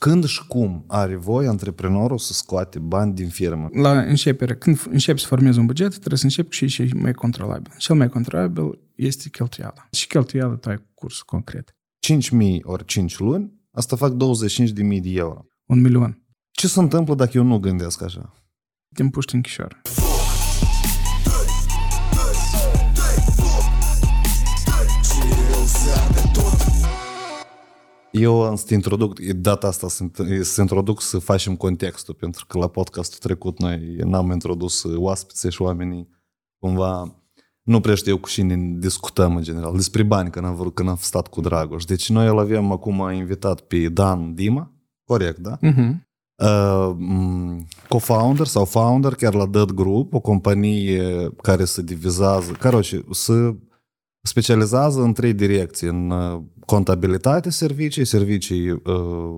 Când și cum are voie antreprenorul să scoate bani din firmă? La începere, când începi să formezi un buget, trebuie să începi și ce mai controlabil. Cel mai controlabil este cheltuiala. Și cheltuiala tu ai cursul concret. 5.000 ori 5 luni, asta fac 25.000 de euro. Un milion. Ce se întâmplă dacă eu nu gândesc așa? Te împuști în chișor. Eu am să te introduc, data asta să introduc să facem contextul, pentru că la podcastul trecut noi n-am introdus oaspețe și oamenii cumva nu prea știu cu cine discutăm în general, despre bani, când am vrut, când am stat cu Dragoș. Deci noi îl avem acum invitat pe Dan Dima, corect, da? Uh-huh. Uh, co-founder sau founder chiar la Dead Group, o companie care se divizează, care se specializează în trei direcții, în uh, contabilitate servicii, servicii uh,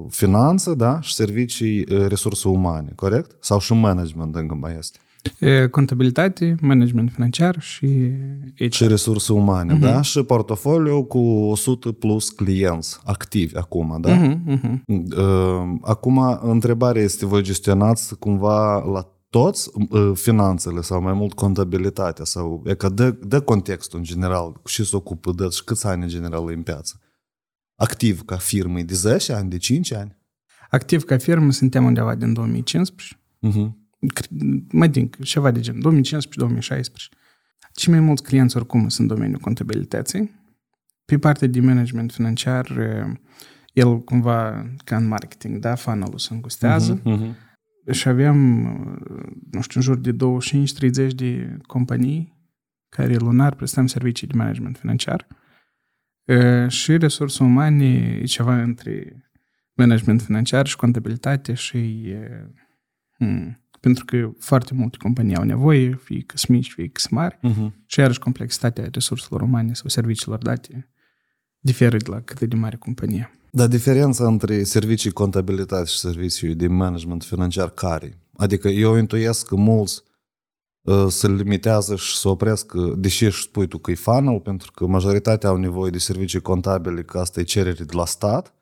finanță, da, și servicii uh, resurse umane, corect? Sau și management încă mai este. Contabilitate, management financiar și HR. Și resurse umane, uh-huh. da? Și portofoliu cu 100 plus clienți activi acum, da? Uh-huh, uh-huh. Acum, întrebarea este, voi gestionați cumva la toți finanțele sau mai mult contabilitatea sau e că dă, dă contextul în general și se ocupă de și câți ani în general în piață? Activ ca firmă de 10 ani, de 5 ani? Activ ca firmă suntem undeva din 2015. Uh-huh. Mai din ceva de gen, 2015-2016. Cei mai mulți clienți oricum sunt în domeniul contabilității. Pe partea de management financiar, el cumva, ca în marketing, da, funnel-ul se îngustează. Uh-huh, uh-huh și aveam, nu știu, în jur de 25-30 de companii care lunar prestăm servicii de management financiar și resurse umane e ceva între management financiar și contabilitate și hmm, pentru că foarte multe companii au nevoie, fie că sunt mici, fie că sunt mari, uh-huh. și iarăși complexitatea resurselor umane sau serviciilor date diferă de la cât de mare companie. Dar diferența între servicii contabilitate și servicii de management financiar care? Adică eu intuiesc că mulți uh, se limitează și se opresc, deși își spui tu că e funnel, pentru că majoritatea au nevoie de servicii contabile, că asta e cerere de la stat,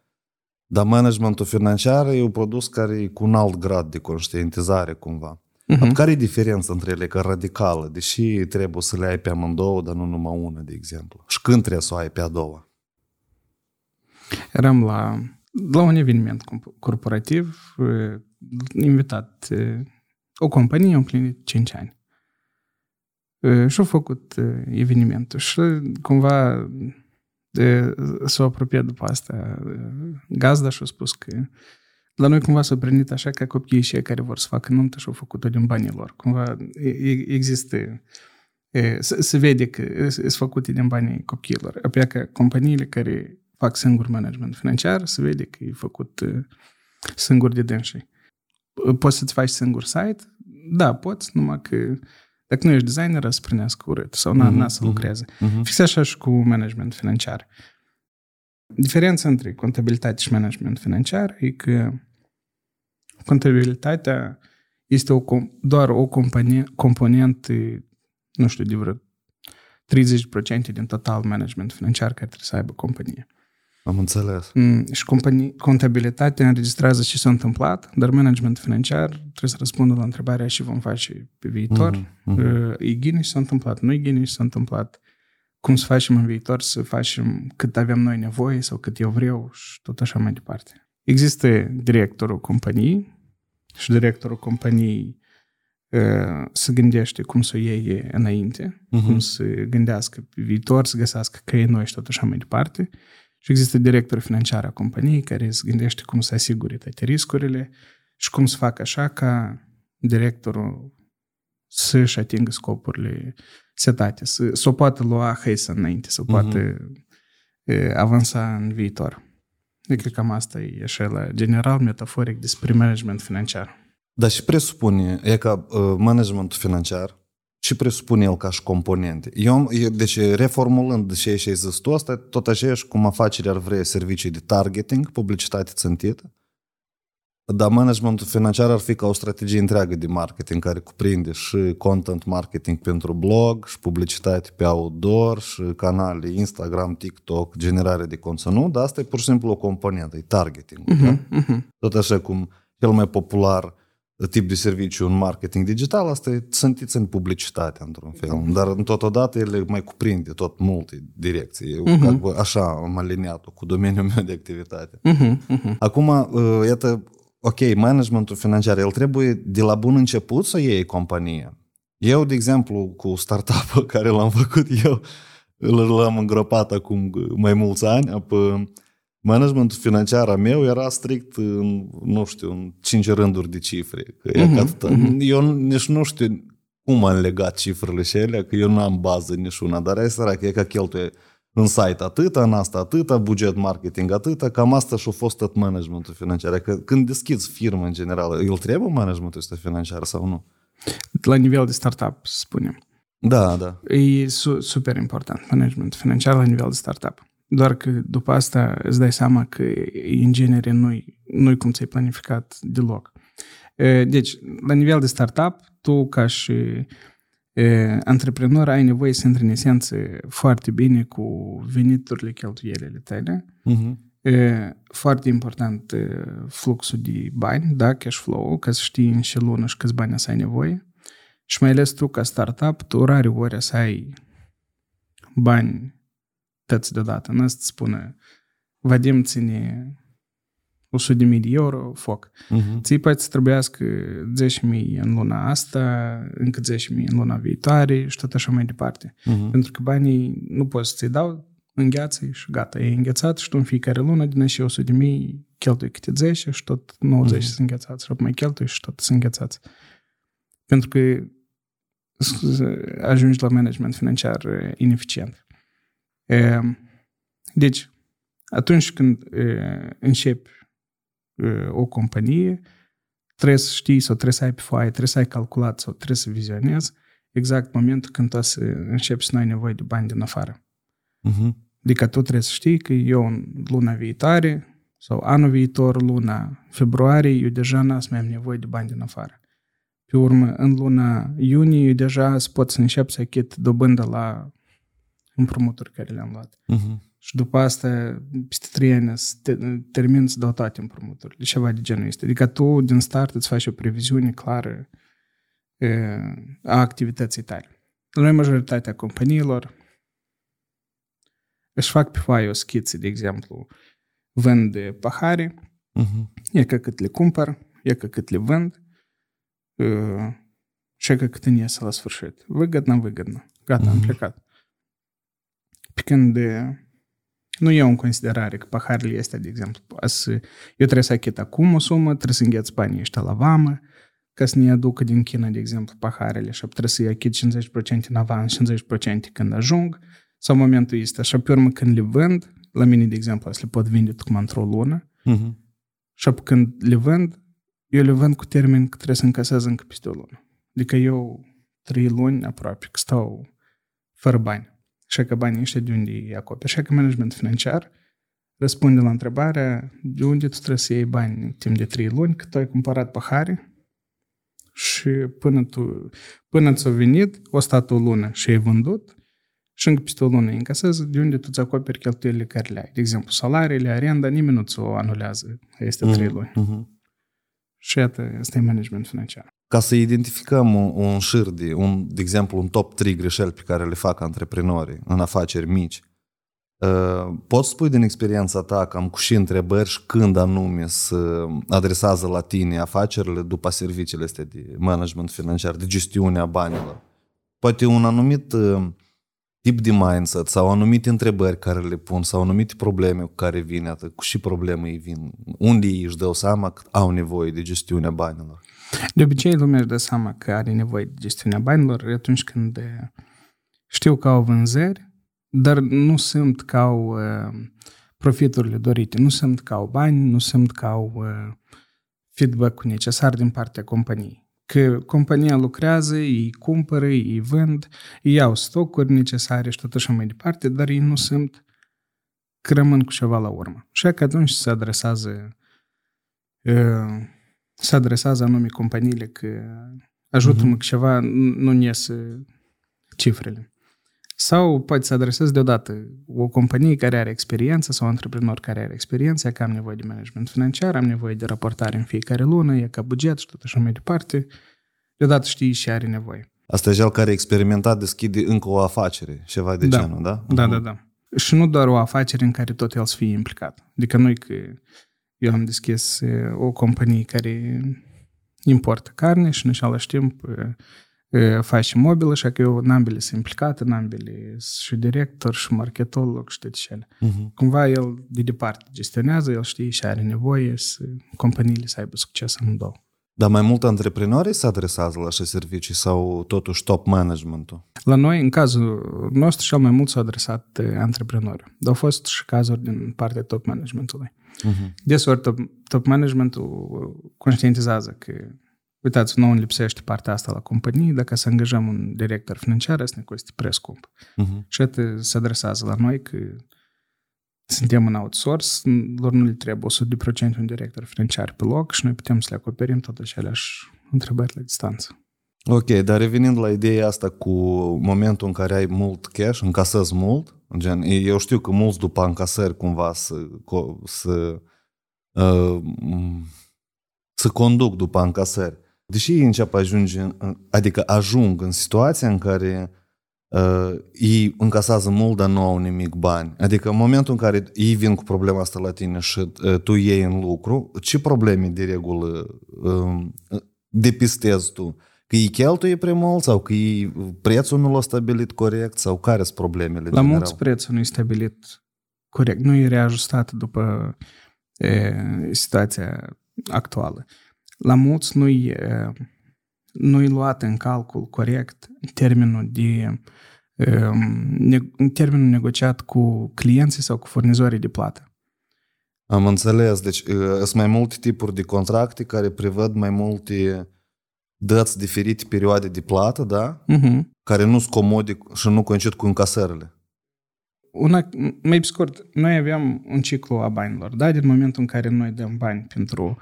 dar managementul financiar e un produs care e cu un alt grad de conștientizare cumva. Uh-huh. Care e diferența între ele, că radicală, deși trebuie să le ai pe amândouă, dar nu numai una, de exemplu? Și când trebuie să o ai pe a doua? Eram la, la un eveniment corporativ, invitat o companie, am plinit 5 ani. Și-au făcut evenimentul și cumva de, s-a apropiat după asta gazda și a spus că la noi cumva s-a prindit așa ca copiii și care vor să facă nuntă și au făcut-o din banii lor. Cumva există se vede că sunt făcute din banii copiilor. Apoi că companiile care fac singur management financiar, se vede că e făcut uh, singur de dânsii. Poți să-ți faci singur site? Da, poți, numai că dacă nu ești designer, să primească urât sau n-a, n-a să mhm, lucreze. Uh-huh. Fix așa și cu management financiar. Diferența între contabilitate și management financiar e că contabilitatea este o, doar o componentă, nu știu, de vreo 30% din total management financiar care trebuie să aibă companie. Am înțeles. Mm, și companii, contabilitatea înregistrează ce s-a întâmplat, dar management financiar trebuie să răspundă la întrebarea și vom face pe viitor. Mm-hmm. Uh, e gine ce s-a întâmplat, nu e gine ce s-a întâmplat, cum să facem în viitor, să facem cât avem noi nevoie sau cât eu vreau și tot așa mai departe. Există directorul companiei și directorul companiei uh, să gândește cum să o iei înainte, uh-huh. cum să gândească pe viitor, să găsească căi noi și tot așa mai departe. Și există directorul financiar a companiei care se gândește cum să asigure toate riscurile și cum să facă așa ca directorul să-și atingă scopurile setate, să, să o poată lua hăisa înainte, să o mhm. poată uh-huh. avansa în viitor. Eu cred că cam asta e așa la general, metaforic, despre management financiar. Dar și presupune, e ca uh, managementul financiar și presupune el ca și componente. Eu, deci, reformulând ce ai zis tu, asta tot așa și cum afacerea ar vrea servicii de targeting, publicitate țintită, dar managementul financiar ar fi ca o strategie întreagă de marketing care cuprinde și content marketing pentru blog, și publicitate pe outdoor, și canale Instagram, TikTok, generare de conținut, dar asta e pur și simplu o componentă, e targeting. Uh-huh, da? uh-huh. Tot așa cum cel mai popular tip de serviciu în marketing digital, asta e țintiți în publicitate, într-un fel. Dar totodată ele mai cuprinde tot multe direcții. Eu, uh-huh. așa am aliniat cu domeniul meu de activitate. Uh-huh, uh-huh. Acum, uh, iată, ok, managementul financiar, el trebuie de la bun început să iei compania. Eu, de exemplu, cu startup care l-am făcut eu, l-am îngropat acum mai mulți ani, apă, managementul financiar a meu era strict, în, nu știu, în cinci rânduri de cifre. Că uh-huh, uh-huh. Eu nici nu știu cum am legat cifrele și ele, că eu nu am bază niciuna, dar asta era că e ca cheltuie în site atâta, în asta atâta, buget marketing atâta, cam asta și-a fost tot managementul financiar. Că când deschizi firmă în general, el trebuie managementul ăsta financiar sau nu? La nivel de startup, spunem. Da, da. E su- super important managementul financiar la nivel de startup. Doar că după asta îți dai seama că în genere nu-i, nu cum ți-ai planificat deloc. Deci, la nivel de startup, tu ca și antreprenor ai nevoie să intri în esență foarte bine cu veniturile, cheltuielile tale. Uh-huh. Foarte important fluxul de bani, da, cash flow, ca să știi în ce lună și câți bani să ai nevoie. Și mai ales tu ca startup, tu rare ori să ai bani tăți deodată. Nu să spune, Vadim ține 100 de mii de euro, foc. Uh-huh. Ți poate să trebuiască 10.000 în luna asta, încă 10.000 în luna viitoare și tot așa mai departe. Uh-huh. Pentru că banii nu poți să ți dau, îngheață și gata, e înghețat și tu în fiecare lună din și 100 de mii cheltui câte 10 și tot 90 uh-huh. sunt înghețați și mai cheltui și tot sunt înghețați. Pentru că ajungi la management financiar ineficient. Deci, atunci când începi o companie, trebuie să știi sau trebuie să ai pe foaie, trebuie să ai calculat sau trebuie să vizionezi exact momentul când tu să începi să nu ai nevoie de bani din afară. Uh-huh. Adică tu trebuie să știi că eu în luna viitoare sau anul viitor, luna februarie, eu deja n-am mai am nevoie de bani din afară. Pe urmă, în luna iunie, eu deja pot să încep să achit dobândă la împrumuturi care le-am luat. Uh-huh. Și după asta, peste trei ani, te, termin să dau toate împrumuturile, ceva de genul ăsta. Adică tu, din start, îți faci o previziune clară e, a activității tale. Noi, majoritatea companiilor își fac pe foaie o schiță, de exemplu, vând pahare, uh-huh. e că cât le cumpăr, e că cât le vând, e, și e că cât îmi iese la sfârșit. Выгодно, выгодно. Gata, uh-huh. am plecat. Pe când nu iau în considerare că paharele este, de exemplu, eu trebuie să achit acum o sumă, trebuie să îngheț banii ăștia la vamă, ca să ne aducă din China, de exemplu, paharele și trebuie să-i achit 50% în avans, 50% când ajung, sau momentul este așa, pe urmă când le vând, la mine, de exemplu, să le pot vinde cum într-o lună, uh-huh. și când le vând, eu le vând cu termen că trebuie să încasez încă peste o lună. Adică eu trei luni aproape că stau fără bani. Și că banii ăștia de unde îi acoperi. Și că management financiar răspunde la întrebarea de unde tu trebuie să iei bani în timp de trei luni, că tu ai cumpărat pahare și până, tu, până ți-a venit, o stat o lună și ai vândut și încă peste o lună încasezi de unde tu îți acoperi cheltuielile care le ai. De exemplu, salariile, arenda, nimeni nu ți-o anulează. Este mm-hmm. trei luni. Mm-hmm. Și iată, asta e management financiar. Ca să identificăm un, un șir de, un, de exemplu, un top 3 greșeli pe care le fac antreprenorii în afaceri mici, uh, poți spui din experiența ta cam cu și întrebări și când anume să adresează la tine afacerile după serviciile astea de management financiar, de gestiunea banilor? Poate un anumit uh, tip de mindset sau anumite întrebări care le pun sau anumite probleme cu care vin, atât, cu și probleme îi vin, unde ei își dau seama că au nevoie de gestiunea banilor? De obicei, lumea își dă seama că are nevoie de gestiunea banilor atunci când știu că au vânzări, dar nu simt că au profiturile dorite, nu simt că au bani, nu simt că au feedback-ul necesar din partea companiei. că compania lucrează, ei cumpără, ei vând, ei iau stocuri necesare și tot așa mai departe, dar ei nu sunt că rămân cu ceva la urmă. Și că atunci se adresează se adresează anume companiile că ajută-mă uh-huh. că ceva nu iese cifrele. Sau poate să adresezi deodată o companie care are experiență sau un antreprenor care are experiență, că am nevoie de management financiar, am nevoie de raportare în fiecare lună, e ca buget și tot așa mai departe. Deodată știi și are nevoie. Asta e cel care experimentat deschide încă o afacere, ceva de da. genul, da? Da, uh-huh. da, da. Și nu doar o afacere în care tot el să fie implicat. Adică noi că eu am deschis o companie care importă carne și în același timp face mobilă, așa că eu în ambele sunt implicat, în ambele și director și marketolog și toate cele. Uh-huh. Cumva el de departe gestionează, el știe și are nevoie să companiile să aibă succes în două. Dar mai mult antreprenorii se adresează la așa servicii sau totuși top managementul? La noi, în cazul nostru, cel mai mult s-au adresat antreprenorii. Dar au fost și cazuri din partea top managementului. Uh-huh. Desori top, top managementul conștientizează că uitați, nu îmi lipsește partea asta la companie, dacă să angajăm un director financiar, asta ne costă prea scump. Uh-huh. Și atât se adresează la noi că suntem în outsource, lor nu le trebuie 100% un director financiar pe loc și noi putem să le acoperim toate aceleași întrebări la distanță. Ok, dar revenind la ideea asta cu momentul în care ai mult cash, încasezi mult, gen, eu știu că mulți după încasări cumva să, să, uh, să conduc după încasări. Deși ei încep ajunge, adică ajung în situația în care uh, ei încasează mult, dar nu au nimic bani. Adică în momentul în care ei vin cu problema asta la tine și uh, tu iei în lucru, ce probleme de regulă uh, depistezi tu? Că ei cheltuie prea mult sau că ei, prețul nu l-a stabilit corect sau care sunt problemele? La general? mulți prețul nu e stabilit corect, nu e reajustat după e, situația actuală. La mulți nu e nu-i luat în calcul corect termenul de termenul negociat cu clienții sau cu furnizorii de plată. Am înțeles. Deci sunt mai multe tipuri de contracte care prevăd mai multe dăți diferite perioade de plată, da? Uh-huh. Care nu sunt comode și nu coincid cu încasările. Una, mai scurt, noi aveam un ciclu a banilor, da? Din momentul în care noi dăm bani pentru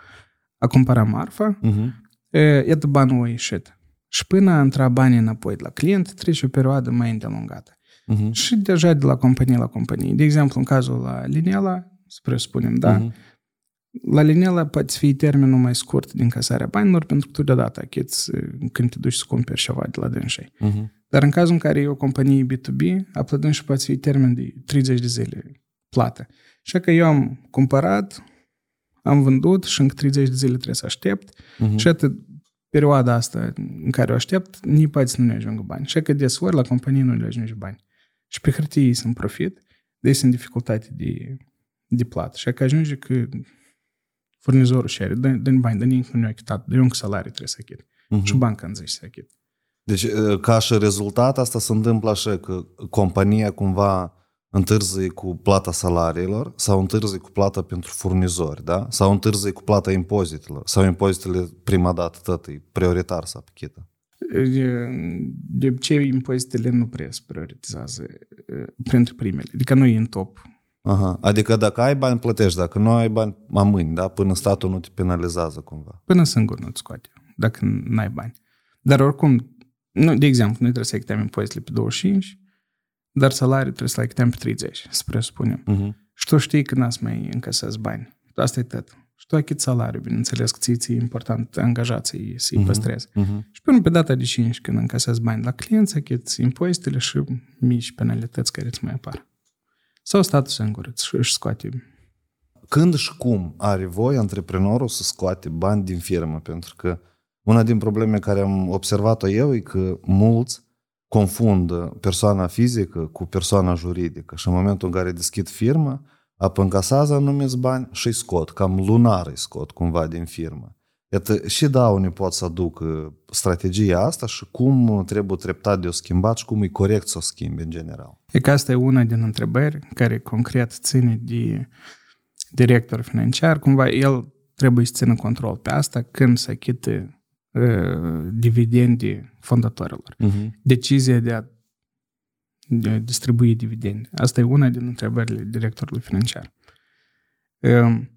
a cumpăra marfa, uh-huh. e, banul a ieșit. Și până a intra banii înapoi de la client, trece o perioadă mai îndelungată. Uh-huh. Și deja de la companie la companie. De exemplu, în cazul la Linela, să presupunem, da? Uh-huh. La Linela poate fi termenul mai scurt din casarea banilor, pentru că tu deodată achiți când te duci să cumperi ceva de la dânsei. Uh-huh. Dar în cazul în care e o companie B2B, a și poate fi termen de 30 de zile plată. Și că eu am cumpărat, am vândut și încă 30 de zile trebuie să aștept uh-huh. și atât perioada asta în care o aștept, nici poate să nu ne ajungă bani. Și că desori la companie nu le ajunge bani. Și pe hârtie ei sunt profit, de sunt dificultate de, de plată. Și că ajunge că furnizorul și are, dă, dă bani, dă nimic nu ne-a achitat, dă un salariu trebuie să achit. Uh-huh. Și banca în zice să achit. Deci, ca și rezultat, asta se întâmplă așa, că compania cumva întârzi cu plata salariilor sau întârzi cu plata pentru furnizori, da? Sau întârzi cu plata impozitelor sau impozitele prima dată tot e prioritar să apichită. De obicei, impozitele nu prea se prioritizează printre primele. Adică nu e în top. Aha. Adică dacă ai bani, plătești. Dacă nu ai bani, mâini, da? Până statul nu te penalizează cumva. Până singur nu-ți scoate, dacă nu ai bani. Dar oricum, nu, de exemplu, noi trebuie să achităm impozitele pe 25, dar salariul trebuie să-l achităm pe 30, să presupunem. Uh-huh. Și tu știi că n-ați mai încasezi bani. Asta e tot. Și tu achit salariul, bineînțeles că ți e important angajații să-i uh-huh. păstrezi. Uh-huh. Și până pe data de 5, când încasezi bani la clienți, achiți impozitele și mici penalități care îți mai apar. Sau statul singur își scoate când și cum are voie antreprenorul să scoate bani din firmă? Pentru că una din probleme care am observat-o eu e că mulți confundă persoana fizică cu persoana juridică și în momentul în care deschid firmă, apă încasează anumiți bani și îi scot, cam lunar îi scot cumva din firmă. Iată, și daune pot să aducă strategia asta și cum trebuie treptat de o schimbat și cum e corect să o schimbi în general. E că asta e una din întrebări care concret ține de director financiar. Cumva el trebuie să țină control pe asta când să achite uh, dividende fondatorilor. Mhm. Decizia de a de a distribui dividende. Asta e una din întrebările directorului financiar. Um,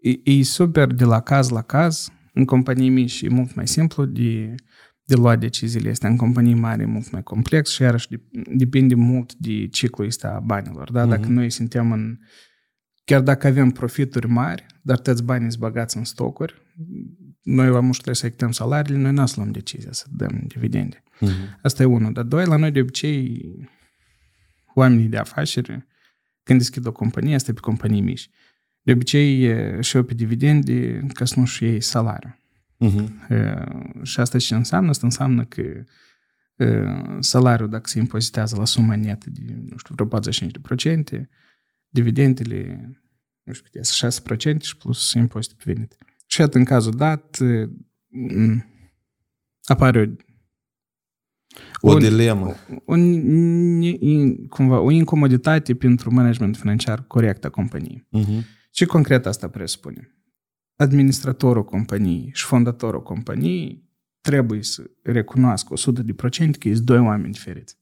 E, e super de la caz la caz. În companii mici e mult mai simplu de, de luat deciziile astea. În companii mari e mult mai complex și iarăși de- depinde mult de ciclul ăsta a banilor. Da? Dacă Mhm. noi suntem în... Chiar dacă avem profituri mari, dar toți banii sunt băgați în stocuri, noi la muș trebuie să achităm salariile, noi n-am să luăm decizia să dăm dividende. Mhm. Asta e unul. Dar doi, la noi de obicei, oamenii de afaceri, când deschid o companie, asta e pe companii mici. De obicei e, și eu pe dividende ca să nu-și iei salariu. Mhm. E, Și asta ce înseamnă? Asta înseamnă că e, salariul, dacă se impozitează la suma netă de, nu știu, vreo 45%, dividendele, nu știu cât e, 6% și plus impozite pe venit. Și atât în cazul dat, e, m, apare o, O un- dilemă. un, in- cumva, o incomoditate pentru management financiar corect a companiei. Mhm. Ce concret asta presupune? Administratorul companiei și fondatorul companiei trebuie să recunoască 100% că sunt doi oameni diferiți.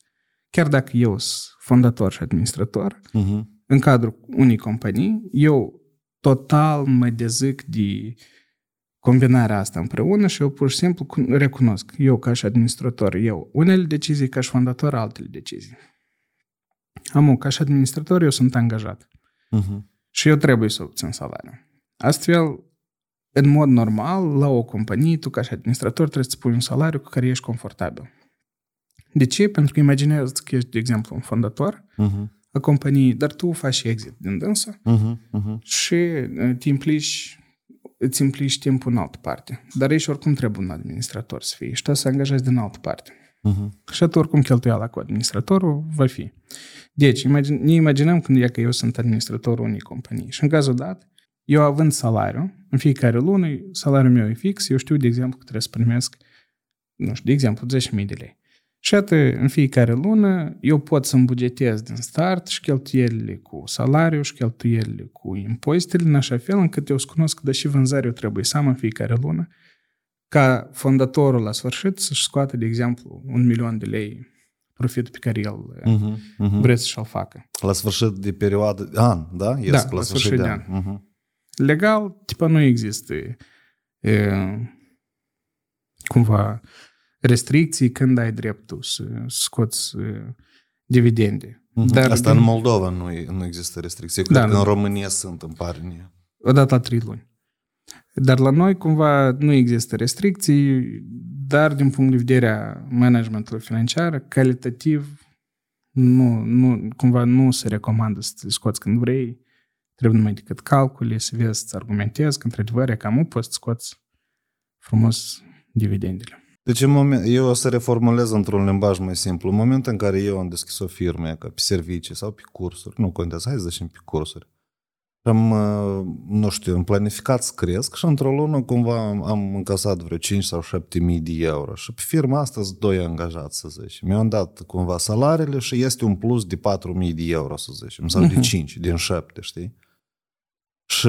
Chiar dacă eu sunt fondator și administrator, Mhm. în cadrul unei companii, eu total mă dezic de combinarea asta împreună și eu pur și simplu cu- recunosc, eu ca și administrator, eu unele decizii, ca și fondator, altele decizii. Amu, ca și administrator, eu sunt angajat Mhm. Și eu trebuie să obțin salariu. Astfel, în mod normal, la o companie, tu ca și administrator trebuie să pui un salariu cu care ești confortabil. De ce? Pentru că imaginează că ești, de exemplu, un fondator Mhm. a companiei, dar tu faci exit din dânsă Mhm. Mhm. și uh, te implici, îți implici timpul în altă parte. Dar aici oricum trebuie un administrator să fie și tu să angajați din altă parte. Mhm. Și atunci oricum cheltuiala cu administratorul va fi. Deci, imagine, ne imaginăm când e că eu sunt administratorul unei companii și în cazul dat, eu având salariu, în fiecare lună, salariul meu e fix, eu știu, de exemplu, că trebuie să primesc, nu știu, de exemplu, 10.000 de lei. Și atât, în fiecare lună, eu pot să-mi bugetez din start și cheltuielile cu salariu și cheltuielile cu impozitele, în așa fel încât eu să cunosc că și vânzarea eu trebuie să am în fiecare lună, ca fondatorul la sfârșit să-și scoată, de exemplu, un milion de lei profit pe care el Mhm. Mhm. vreți să-și-l facă. La sfârșit de perioadă, an, da? Ies Da, la sfârșit de an. Mhm. Legal, tipa, nu există e, cumva restricții când ai dreptul să scoți e, dividende. Mhm. Dar Asta din- în Moldova nu, e- nu există restricții. Eu Da, cred că da. în România sunt, îmi pare mie. odată la trei luni. Dar la noi, cumva, nu există restricții, dar din punct de vedere a managementului financiar, calitativ, nu, nu, cumva nu se recomandă să te scoți când vrei, trebuie numai decât calcule, să vezi, să argumentezi, că într-adevăr e cam poți să scoți frumos dividendele. Deci în moment, eu o să reformulez într-un limbaj mai simplu. În momentul în care eu am deschis o firmă, ca pe servicii sau pe cursuri, nu contează, hai să zicem pe cursuri, și am, uh, nu știu, am planificat să cresc și într-o lună cumva am, am încasat vreo 5 sau 7 mii de euro. Și pe firma asta sunt doi angajați, să zicem. Mi-au dat cumva salariile și este un plus de 4 mii de euro, să zicem, sau de Mhm. 5, din 7, știi? Și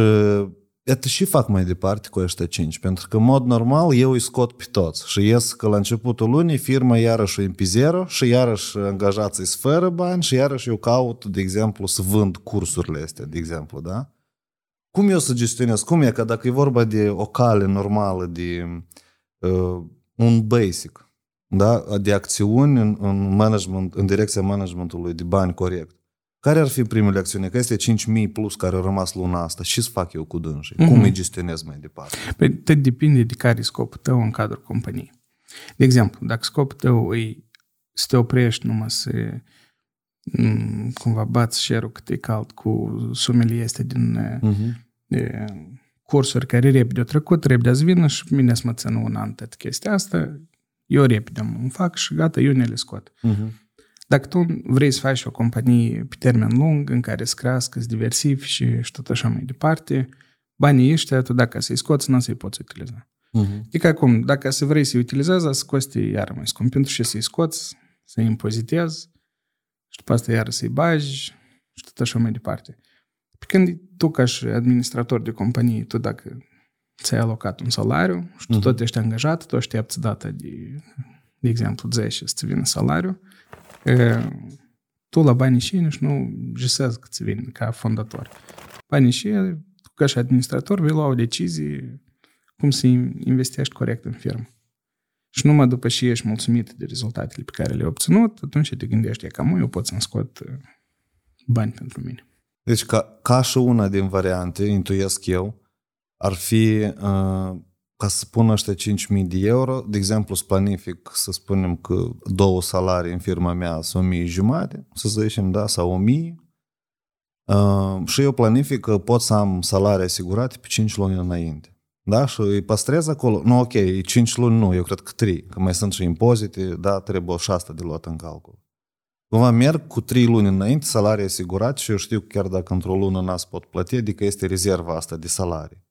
Iată și fac mai departe cu ăștia cinci, pentru că în mod normal eu îi scot pe toți și ies că la începutul lunii firma iarăși e în pe zero și iarăși angajații îți fără bani și iarăși eu caut, de exemplu, să vând cursurile astea, de exemplu, da? Cum eu să gestionez? Cum e că dacă e vorba de o cale normală, de uh, un basic, da? de acțiuni în, în, management, în direcția managementului de bani corect, care ar fi primele acțiuni? Că este 5.000 plus care au rămas luna asta. Ce să fac eu cu dânsii? Mm-hmm. Cum îi gestionez mai departe? Păi tot depinde de care e scopul tău în cadrul companiei. De exemplu, dacă scopul tău e să te oprești numai să m, cumva bați share-ul cât e cald cu sumele este din Mm-hmm. e, cursuri care repede au trecut, repede ați vină și mine să mă țin un an tot chestia asta, eu repede îmi fac și gata, eu ne le scot. Mm-hmm. Dacă tu vrei să faci o companie pe termen lung, în care să crească, să diversifici și, și tot așa mai departe, banii ăștia, tu dacă să-i scoți, nu să-i poți utiliza. Mm-hmm. Adică acum, dacă să vrei să-i utilizezi, să coste iar mai scump, pentru și să-i scoți, să-i impozitezi și după asta iar să-i bagi și tot așa mai departe. Pe când tu ca și administrator de companie, tu dacă ți-ai alocat un salariu și tu uh-huh. tot ești angajat, tu aștepți data de, de exemplu, 10 să-ți vină salariu, tu la banii și nici nu gisezi că ți vine ca fondator. Banii și ca și administrator vei lua o decizie cum să investești corect în firmă. Și numai după ce ești mulțumit de rezultatele pe care le-ai obținut, atunci te gândești, e cam eu pot să-mi scot bani pentru mine. Deci ca, ca și una din variante, intuiesc eu, ar fi uh, ca să spun ăștia 5.000 de euro, de exemplu, să planific să spunem că două salarii în firma mea sunt 1.000 jumate, să zicem, da, sau 1.000, uh, și eu planific că pot să am salarii asigurate pe 5 luni înainte. Da? Și îi păstrez acolo. Nu, ok, 5 luni nu, eu cred că 3, că mai sunt și impozite, da, trebuie și asta de luat în calcul. Cumva merg cu 3 luni înainte, salarii asigurat și eu știu că chiar dacă într-o lună n-ați pot plăti, adică este rezerva asta de salarii.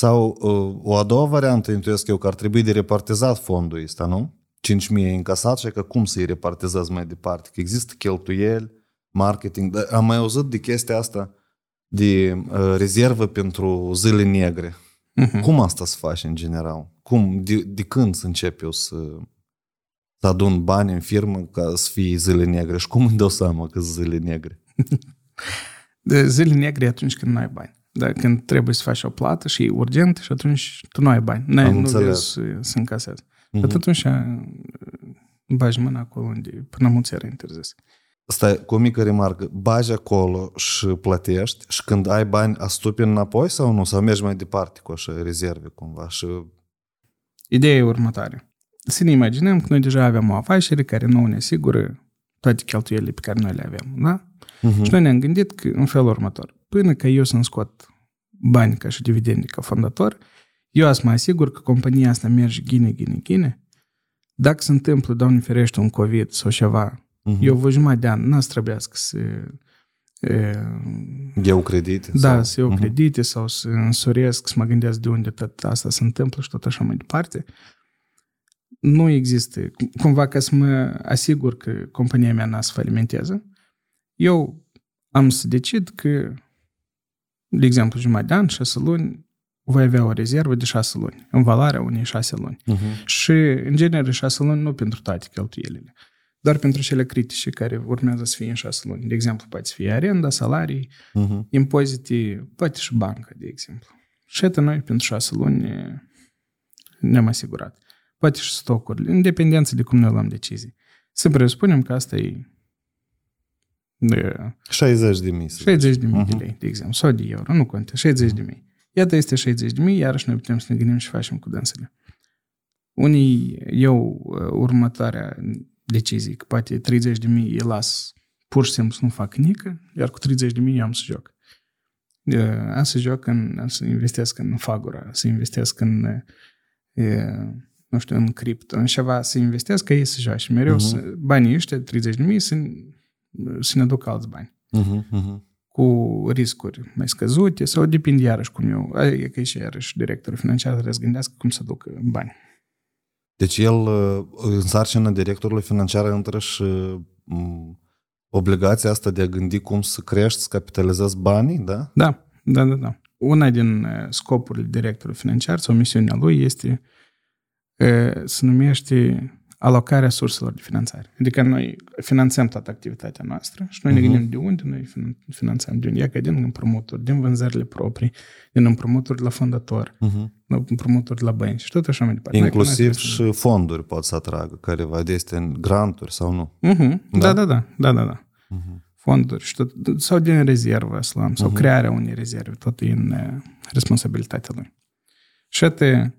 Sau uh, o a doua variantă, intuiesc eu, că ar trebui de repartizat fondul ăsta, nu? 5.000 încasat și că cum să-i repartizezi mai departe? Că există cheltuieli, marketing. Dar am mai auzit de chestia asta de uh, rezervă pentru zile negre. Uh-huh. Cum asta se face în general? Cum, de, de când să încep eu să, să adun bani în firmă ca să fie zile negre? Și cum îmi dau seama că sunt zile negre? de zile negre atunci când nu ai bani. Dar când trebuie să faci o plată și e urgent și atunci tu nu ai bani. Nu, ai, nu vezi să, să încasezi. Uh-huh. Atunci bagi mâna acolo unde până mulți era interzis. Stai, cu o mică remarcă, bagi acolo și plătești și când ai bani astupi înapoi sau nu? Sau mergi mai departe cu așa rezerve cumva și... Ideea e următoare. Să ne imaginăm că noi deja avem o afacere care nu ne asigură toate cheltuielile pe care noi le avem, da? Uh-huh. Și noi ne-am gândit că în felul următor. Până că eu să-mi scot bani ca și dividendi ca fondator, eu să mă asigur că compania asta merge ghine, ghine, ghine. Dacă se întâmplă, Doamne ferește, un COVID sau ceva, uh-huh. eu vă jumătate de an, n-ați trebuiască să... E, iau credite? Da, sau? să iau uh-huh. credite sau să însoresc, să mă gândesc de unde tot asta se întâmplă și tot așa mai departe. Nu există. Cumva ca să mă asigur că compania mea n-a să falimenteze, eu am să decid că, de exemplu, jumătate de an, șase luni, voi avea o rezervă de șase luni, în valoarea unei șase luni. Uh-huh. Și, în genere, șase luni nu pentru toate cheltuielile, doar pentru cele critice care urmează să fie în șase luni. De exemplu, poate fi arenda, salarii, uh-huh. impozite, poate și bancă, de exemplu. Și atât noi, pentru șase luni, ne-am asigurat. Poate și stocurile, în dependență de cum noi luăm decizii. Să presupunem că asta e de 60 de mii. 60 de mii uh-huh. de lei, de exemplu, sau de euro, nu contează, 60 de mii. Iată este 60 de mii, iarăși noi putem să ne gândim și facem cu dânsele. Unii, eu, următoarea decizie, că poate 30 de mii îi las pur și simplu să nu fac nică, iar cu 30 de mii eu am să joc. Am să joc în, am să investesc în fagura, să investesc în, nu știu, în cripto, în ceva, să investesc ca ei să joace. Mereu uh-huh. să, banii ăștia, 30 de mii, să să ne duc alți bani. Uh-huh, uh-huh. Cu riscuri mai scăzute sau depinde iarăși cum eu, e că și iarăși directorul financiar trebuie să gândească cum să ducă bani. Deci el în sarcină directorului financiar intră și obligația asta de a gândi cum să crești, să capitalizezi banii, da? Da, da, da, da. Una din scopurile directorului financiar sau misiunea lui este să numește alocarea surselor de finanțare. Adică noi finanțăm toată activitatea noastră și noi uh-huh. ne mhm. gândim de unde noi finanțăm. De unde? Ia că din împrumuturi, din vânzările proprii, din împrumuturi la fondator, uh-huh. împrumuturi la bănci și tot așa mai departe. Inclusiv și fonduri pot să atragă, care va este în granturi sau nu. Uh-huh. Da, da, da, da, da, da. Uh-huh. Fonduri și tot, sau din rezervă, slăm, sau uh-huh. crearea unei rezerve, tot e în uh, responsabilitatea lui. Și atât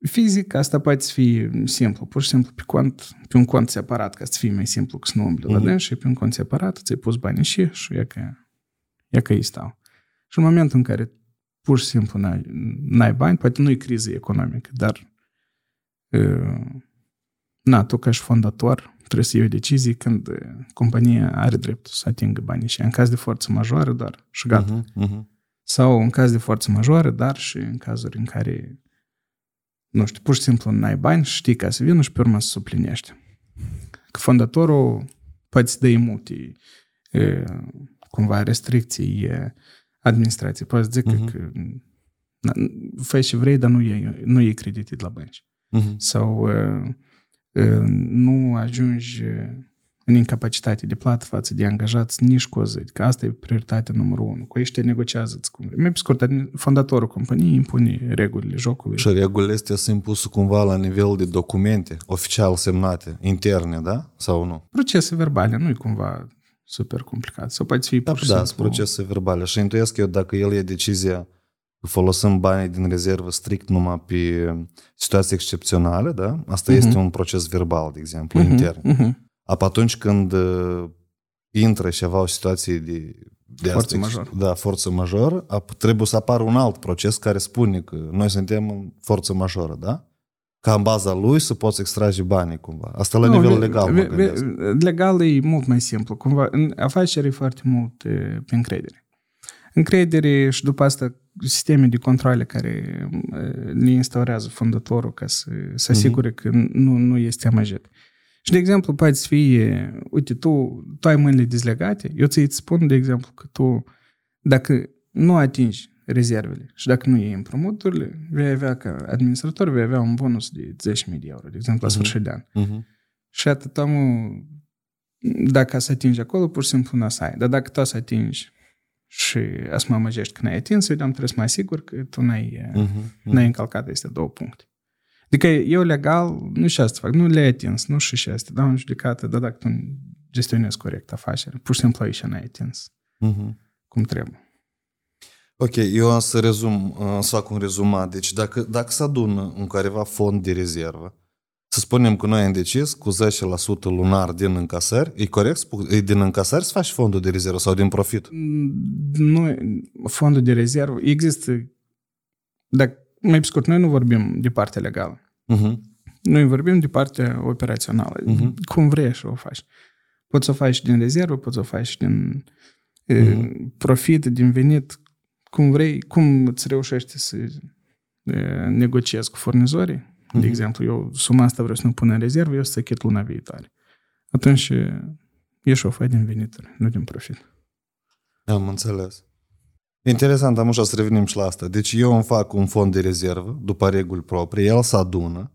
Fizic, asta poate fi simplu, pur și simplu pe, cont, pe un cont separat, ca să fie mai simplu, că să nu umbli mm-hmm. la mhm. și pe un cont separat ți-ai pus banii și și e că, e că ei stau. Și în momentul în care pur și simplu n-ai, n-ai bani, poate nu e criză economică, dar uh, na, tu ca și fondator trebuie să iei decizii când compania are dreptul să atingă banii și în caz de forță majoră, doar și gata. Uh-huh, uh-huh. Sau în caz de forță majoră, dar și în cazuri în care nu știu, pur și simplu n-ai bani și știi ca să vină și pe urmă să suplinești. Că fondatorul poate să dă multe e, cumva restricții e, administrației. Poate să zic uh-huh. că Fă și vrei, dar nu e, nu e creditit la bănci. Mhm. Sau uh, uh, nu ajungi uh, în incapacitate de plată față de angajați nici cu o zi. Că asta e prioritatea numărul unu. Cu ei te negociază cum vrei. Mai pe scurt, admi- fondatorul companiei impune regulile jocului. Și regulile astea sunt impuse cumva la nivel de documente oficial semnate, interne, da? Sau nu? Procese verbale, nu e cumva super complicat. Sau poate fi Da, pur și da, simplu- sunt procese verbale. Și intuiesc eu dacă el ia decizia că folosim banii din rezervă strict numai pe situații excepționale, da? Asta Mhm. este un proces verbal, de exemplu, Mhm, intern. mhm. Ap atunci când uh, intră și avea o situație de, de Forță asta, majoră. Da, forță majoră, ap, trebuie să apară un alt proces care spune că noi suntem în forță majoră, da? Ca în baza lui să poți extrage banii cumva. Asta la Nu, nivel ve- legal, mă ve- gândesc. ve- Legal e mult mai simplu. Cumva, în afaceri e foarte mult e, pe încredere. Încredere și după asta sisteme de controle care e, le instaurează fondatorul ca să se asigure că nu, nu este amăjit. Și, de exemplu, poate să fie, uite, tu, tu ai mâinile dezlegate, eu ți-i spun, de exemplu, că tu, dacă nu atingi rezervele și dacă nu iei împrumuturile, vei avea ca administrator, vei avea un bonus de 10.000 de euro, de exemplu, la Mhm. sfârșit de an. Mhm. Și atât omul, dacă să atingi acolo, pur și simplu nu să ai. Dar dacă tu să atingi și să mă amăgești că n-ai atins, eu trebuie să mă asigur că tu n-ai, Mhm. n-ai încălcat aceste două puncte. Adică eu legal nu și asta fac, nu le-ai atins, nu și și asta, dau în judecată, dar dacă tu gestionezi corect afacerea, pur și simplu aici n-ai atins Mhm. cum trebuie. Ok, eu am să rezum, am să fac un rezumat. Deci dacă, dacă se adună un careva fond de rezervă, să spunem că noi am decis cu 10% lunar din încasări, e corect? Spu- E din încasări să faci fondul de rezervă sau din profit? Nu, fondul de rezervă există, dacă, mai pe scurt, noi nu vorbim de partea legală. Uh-huh. Noi vorbim de partea operațională. Mhm. Cum vrei să o faci. Poți să o faci din rezervă, poți să o faci din Mhm. uh profit, din venit, cum vrei, cum îți reușești să uh, negociezi cu furnizorii. De Mhm. exemplu, eu suma asta vreau să nu pun în rezervă, eu să achit luna viitoare. Atunci uh, ești o fai din venituri, nu din profit. Am înțeles. Interesant, am așa să revenim și la asta. Deci eu îmi fac un fond de rezervă, după reguli proprii, el se adună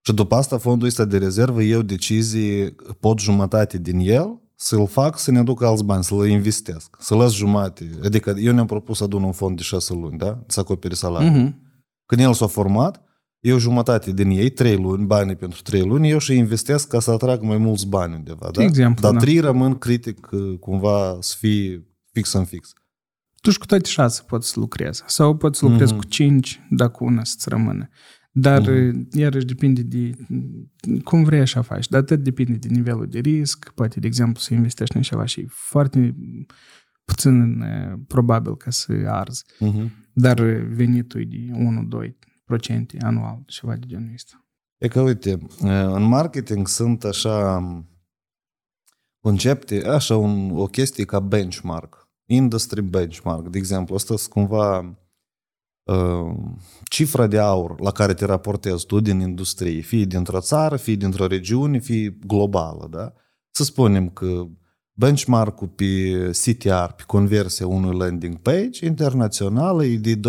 și după asta fondul ăsta de rezervă, eu decizii, pot jumătate din el să-l fac să ne aduc alți bani, să-l investesc, să las jumate. Adică eu ne-am propus să adun un fond de șase luni, da? Să acopere salariul. Mhm. Când el s-a format, eu jumătate din ei, trei luni, banii pentru trei luni, eu și investesc ca să atrag mai mulți bani undeva, da? exemplu, Dar da. trei rămân critic uh, cumva să fie fix în fix. Tu și cu toate șase poți să lucrezi. Sau poți să lucrezi Mhm. cu cinci, dacă una să-ți rămână. Dar, mm-hmm. iarăși, depinde de cum vrei așa faci. Dar atât depinde de nivelul de risc. Poate, de exemplu, să investești în ceva și e foarte puțin eh, probabil ca să arzi. Uh-huh. Dar venitul e de 1-2% anual, ceva de genul ăsta. E că, uite, în marketing sunt așa concepte, așa un, o chestie ca benchmark, industry benchmark, de exemplu. Asta sunt cumva uh, cifra de aur la care te raportezi tu din industrie, fie dintr-o țară, fie dintr-o regiune, fie globală, da? Să spunem că benchmark-ul pe CTR, pe conversia unui landing page internațională e de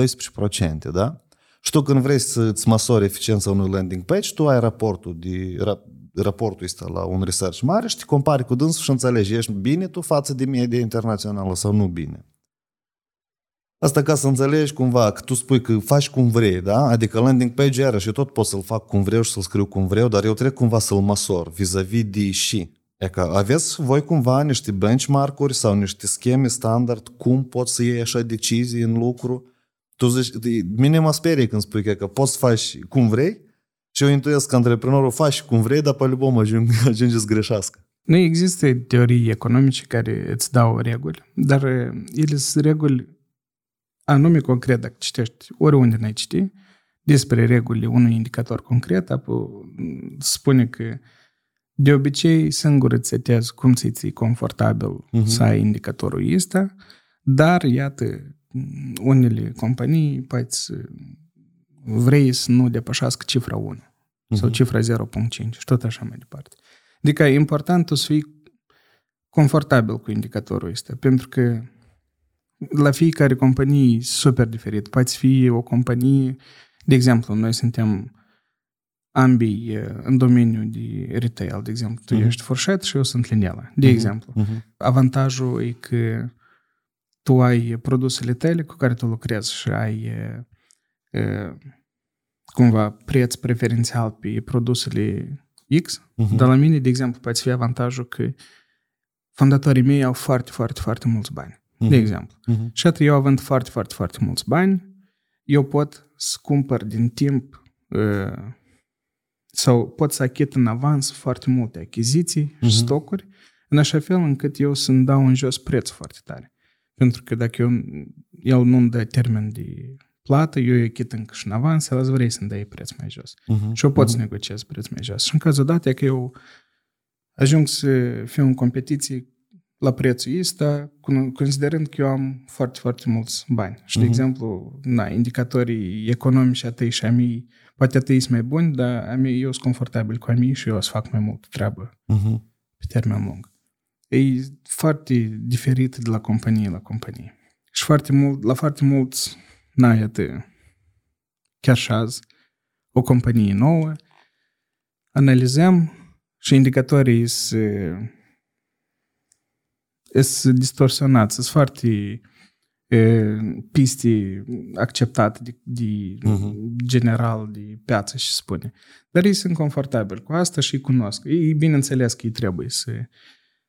12%, da? Și tu când vrei să-ți măsori eficiența unui landing page, tu ai raportul, de, ra, raportul ăsta la un research mare și te compari cu dânsul și înțelegi, ești bine tu față de media internațională sau nu bine. Asta ca să înțelegi cumva că tu spui că faci cum vrei, da? Adică landing page iarăși eu tot pot să-l fac cum vreau și să-l scriu cum vreau, dar eu trebuie cumva să-l măsor vis-a-vis de și. E că aveți voi cumva niște benchmark-uri sau niște scheme standard cum poți să iei așa decizii în lucru? Tu zici, mine mă sperie când spui că, că poți să faci cum vrei și eu intuiesc că antreprenorul faci cum vrei, dar pe album ajung, ajunge să greșească. Nu există teorii economice care îți dau reguli, dar eh, ele sunt reguli anume concret, dacă citești oriunde n-ai citi, despre regulile unui indicator concret, apoi spune că de obicei singur îți setezi cum ți ții confortabil Mhm. uh-huh. să ai indicatorul ăsta, dar iată, unele companii poate să vrei să nu depășească cifra 1 uh-huh. sau cifra 0.5 și tot așa mai departe. Adică e important să fii confortabil cu indicatorul ăsta, pentru că la fiecare companie super diferit. Poate fi o companie, de exemplu, noi suntem ambii în domeniul de retail, de exemplu. Tu uh-huh. ești Forșet și eu sunt Linela, de uh-huh. exemplu. Uh-huh. Avantajul e că tu ai produsele tale cu care tu lucrezi și ai cumva preț preferențial pe produsele X, uh-huh. dar la mine, de exemplu, poate fi avantajul că fondatorii mei au foarte, foarte, foarte mulți bani, uh-huh. de exemplu. Uh-huh. Și atât eu având foarte, foarte, foarte mulți bani, eu pot să cumpăr din timp uh, sau pot să achit în avans foarte multe achiziții uh-huh. și stocuri, în așa fel încât eu să-mi dau în jos preț foarte tare. Pentru că dacă eu, el nu-mi dă termen de plată, eu îi achit încă și în avans, el îți vrei să-mi dai preț mai jos. Uh-huh. Și eu pot uh-huh. să negociez preț mai jos. Și în cazul dat, e că eu ajung să fiu în competiție la prețul ăsta, considerând că eu am foarte, foarte mulți bani. Și, de uh-huh. exemplu, na, indicatorii economici a tăi și a mii, poate a tăi sunt mai buni, dar a mii, eu sunt confortabil cu a mii și eu o să fac mai mult treabă uh-huh. pe termen lung. E foarte diferit de la companie la companie. Și foarte mult, la foarte mulți, na, iată, chiar și azi, o companie nouă, analizăm și indicatorii se sunt distorsionați, sunt foarte e, piste acceptate de, de uh-huh. general, de piață și spune. Dar ei sunt confortabili cu asta și îi cunosc. Ei, bineînțeles că ei trebuie să,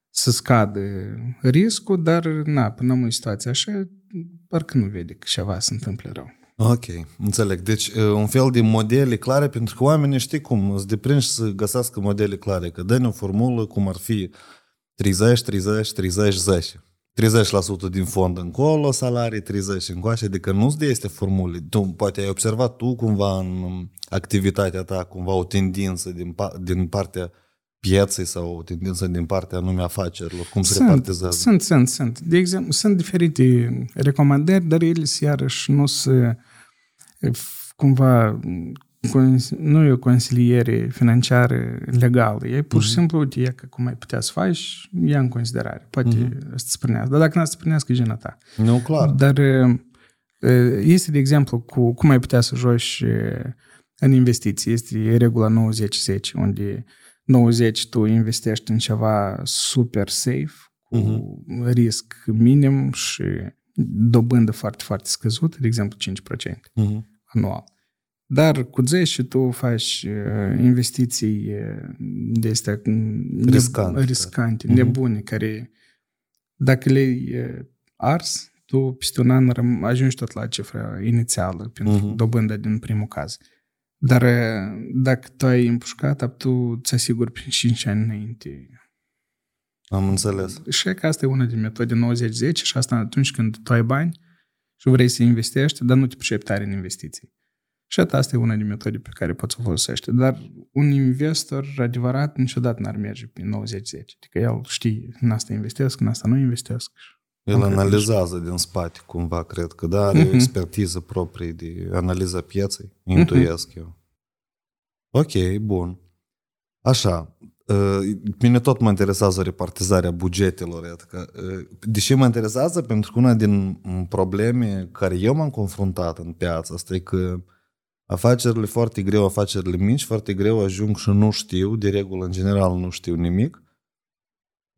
să scadă riscul, dar na, până în situația așa, parcă nu vede că ceva se întâmplă rău. Ok, înțeleg. Deci un fel de modele clare, pentru că oamenii știi cum, îți deprinși să găsească modele clare, că dă o formulă cum ar fi 30, 30, 30, 10. 30% din fond încolo, salarii 30 încoace, adică nu-ți este formule. Tu poate ai observat tu cumva în activitatea ta cumva o tendință din, din partea pieței sau o tendință din partea anume afacerilor, cum se repartizează? Sunt, sunt, sunt. De exemplu, sunt diferite recomandări, dar ele iarăși nu se cumva nu e o consiliere financiară legală. E pur și uh-huh. simplu, uite, e că cum ai putea să faci, ia în considerare. Poate uh-huh. să spunească. Dar dacă nu să spunească, e gena ta. Nu, clar. Dar este, de exemplu, cu cum ai putea să joci în investiții. Este regula 90-10, unde 90 tu investești în ceva super safe, cu uh-huh. risc minim și dobândă foarte, foarte scăzută, de exemplu 5% uh-huh. anual. Dar cu 10 tu faci uh, investiții uh, de astea riscante, riscante uh-huh. nebune, care dacă le-ai uh, ars, tu peste un an ajungi tot la cifra inițială pentru uh-huh. dobânda din primul caz. Dar dacă tu ai împușcat, tu îți asiguri prin 5 ani înainte. Am înțeles. Și că asta e una din metode 90-10 și asta atunci când tu ai bani și vrei să investești, dar nu te pricepi tare în investiții. Și asta e una din metode pe care poți să o folosești. Dar un investor adevărat niciodată n-ar merge pe 90-10. Adică el știe, în asta investesc, în asta nu investesc. El analizează din spate cumva, cred că, da, are uh-huh. o expertiză proprie de analiza pieței, intuiesc uh-huh. eu. Ok, bun. Așa, mine tot mă interesează repartizarea bugetelor. Adică, deși mă interesează, pentru că una din probleme care eu m-am confruntat în piață asta e că afacerile foarte greu, afacerile mici, foarte greu ajung și nu știu, de regulă, în general, nu știu nimic.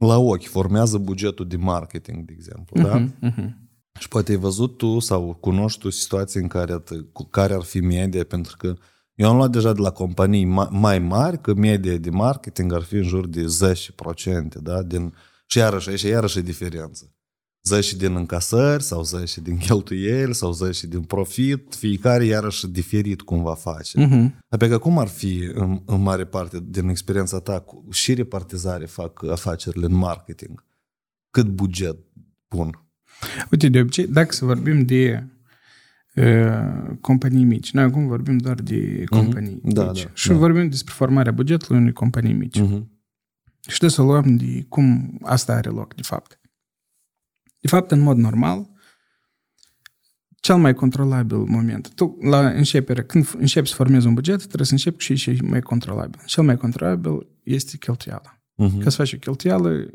La ochi formează bugetul de marketing, de exemplu, uh-huh, da? Uh-huh. Și poate ai văzut tu sau cunoști tu situații în care, care ar fi media, pentru că eu am luat deja de la companii mai mari că media de marketing ar fi în jur de 10%, da? Din, și iarăși, aici iarăși e diferență. 10 din încasări sau 10 din cheltuieli sau 10 din profit, fiecare iarăși diferit cum va face. Uh-huh. Adică cum ar fi în, în mare parte din experiența ta și repartizare fac afacerile în marketing? Cât buget pun? Uite, de obicei, dacă să vorbim de uh, companii mici, noi acum vorbim doar de companii uh-huh. da, mici da, și da. vorbim despre formarea bugetului unei companii mici. Uh-huh. Și trebuie să luăm de cum asta are loc, de fapt. De fapt, în mod normal, cel mai controlabil moment. Tu, la începere, când începi să formezi un buget, trebuie să începi și ce mai controlabil. Cel mai controlabil este cheltuiala. Uh-huh. Ca să faci o cheltuială,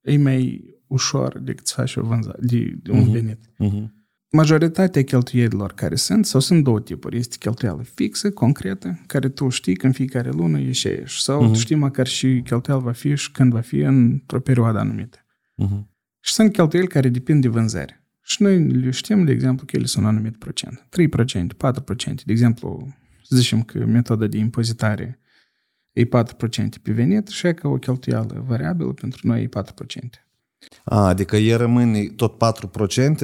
e mai ușor decât să faci o vânzare, de, de un Mhm. venit. Mhm. Majoritatea cheltuielilor care sunt, sau sunt două tipuri. Este cheltuială fixă, concretă, care tu știi că în fiecare lună ieși aici. Sau Mhm. tu știi măcar și cheltuială va fi și când va fi într-o perioadă anumită. Mhm. Și sunt cheltuieli care depind de vânzare. Și noi le știm, de exemplu, că ele sunt un anumit procent. 3%, 4%. De exemplu, să zicem că metoda de impozitare e 4% pe venit și e că o cheltuială variabilă pentru noi e 4%. A, adică e rămâne tot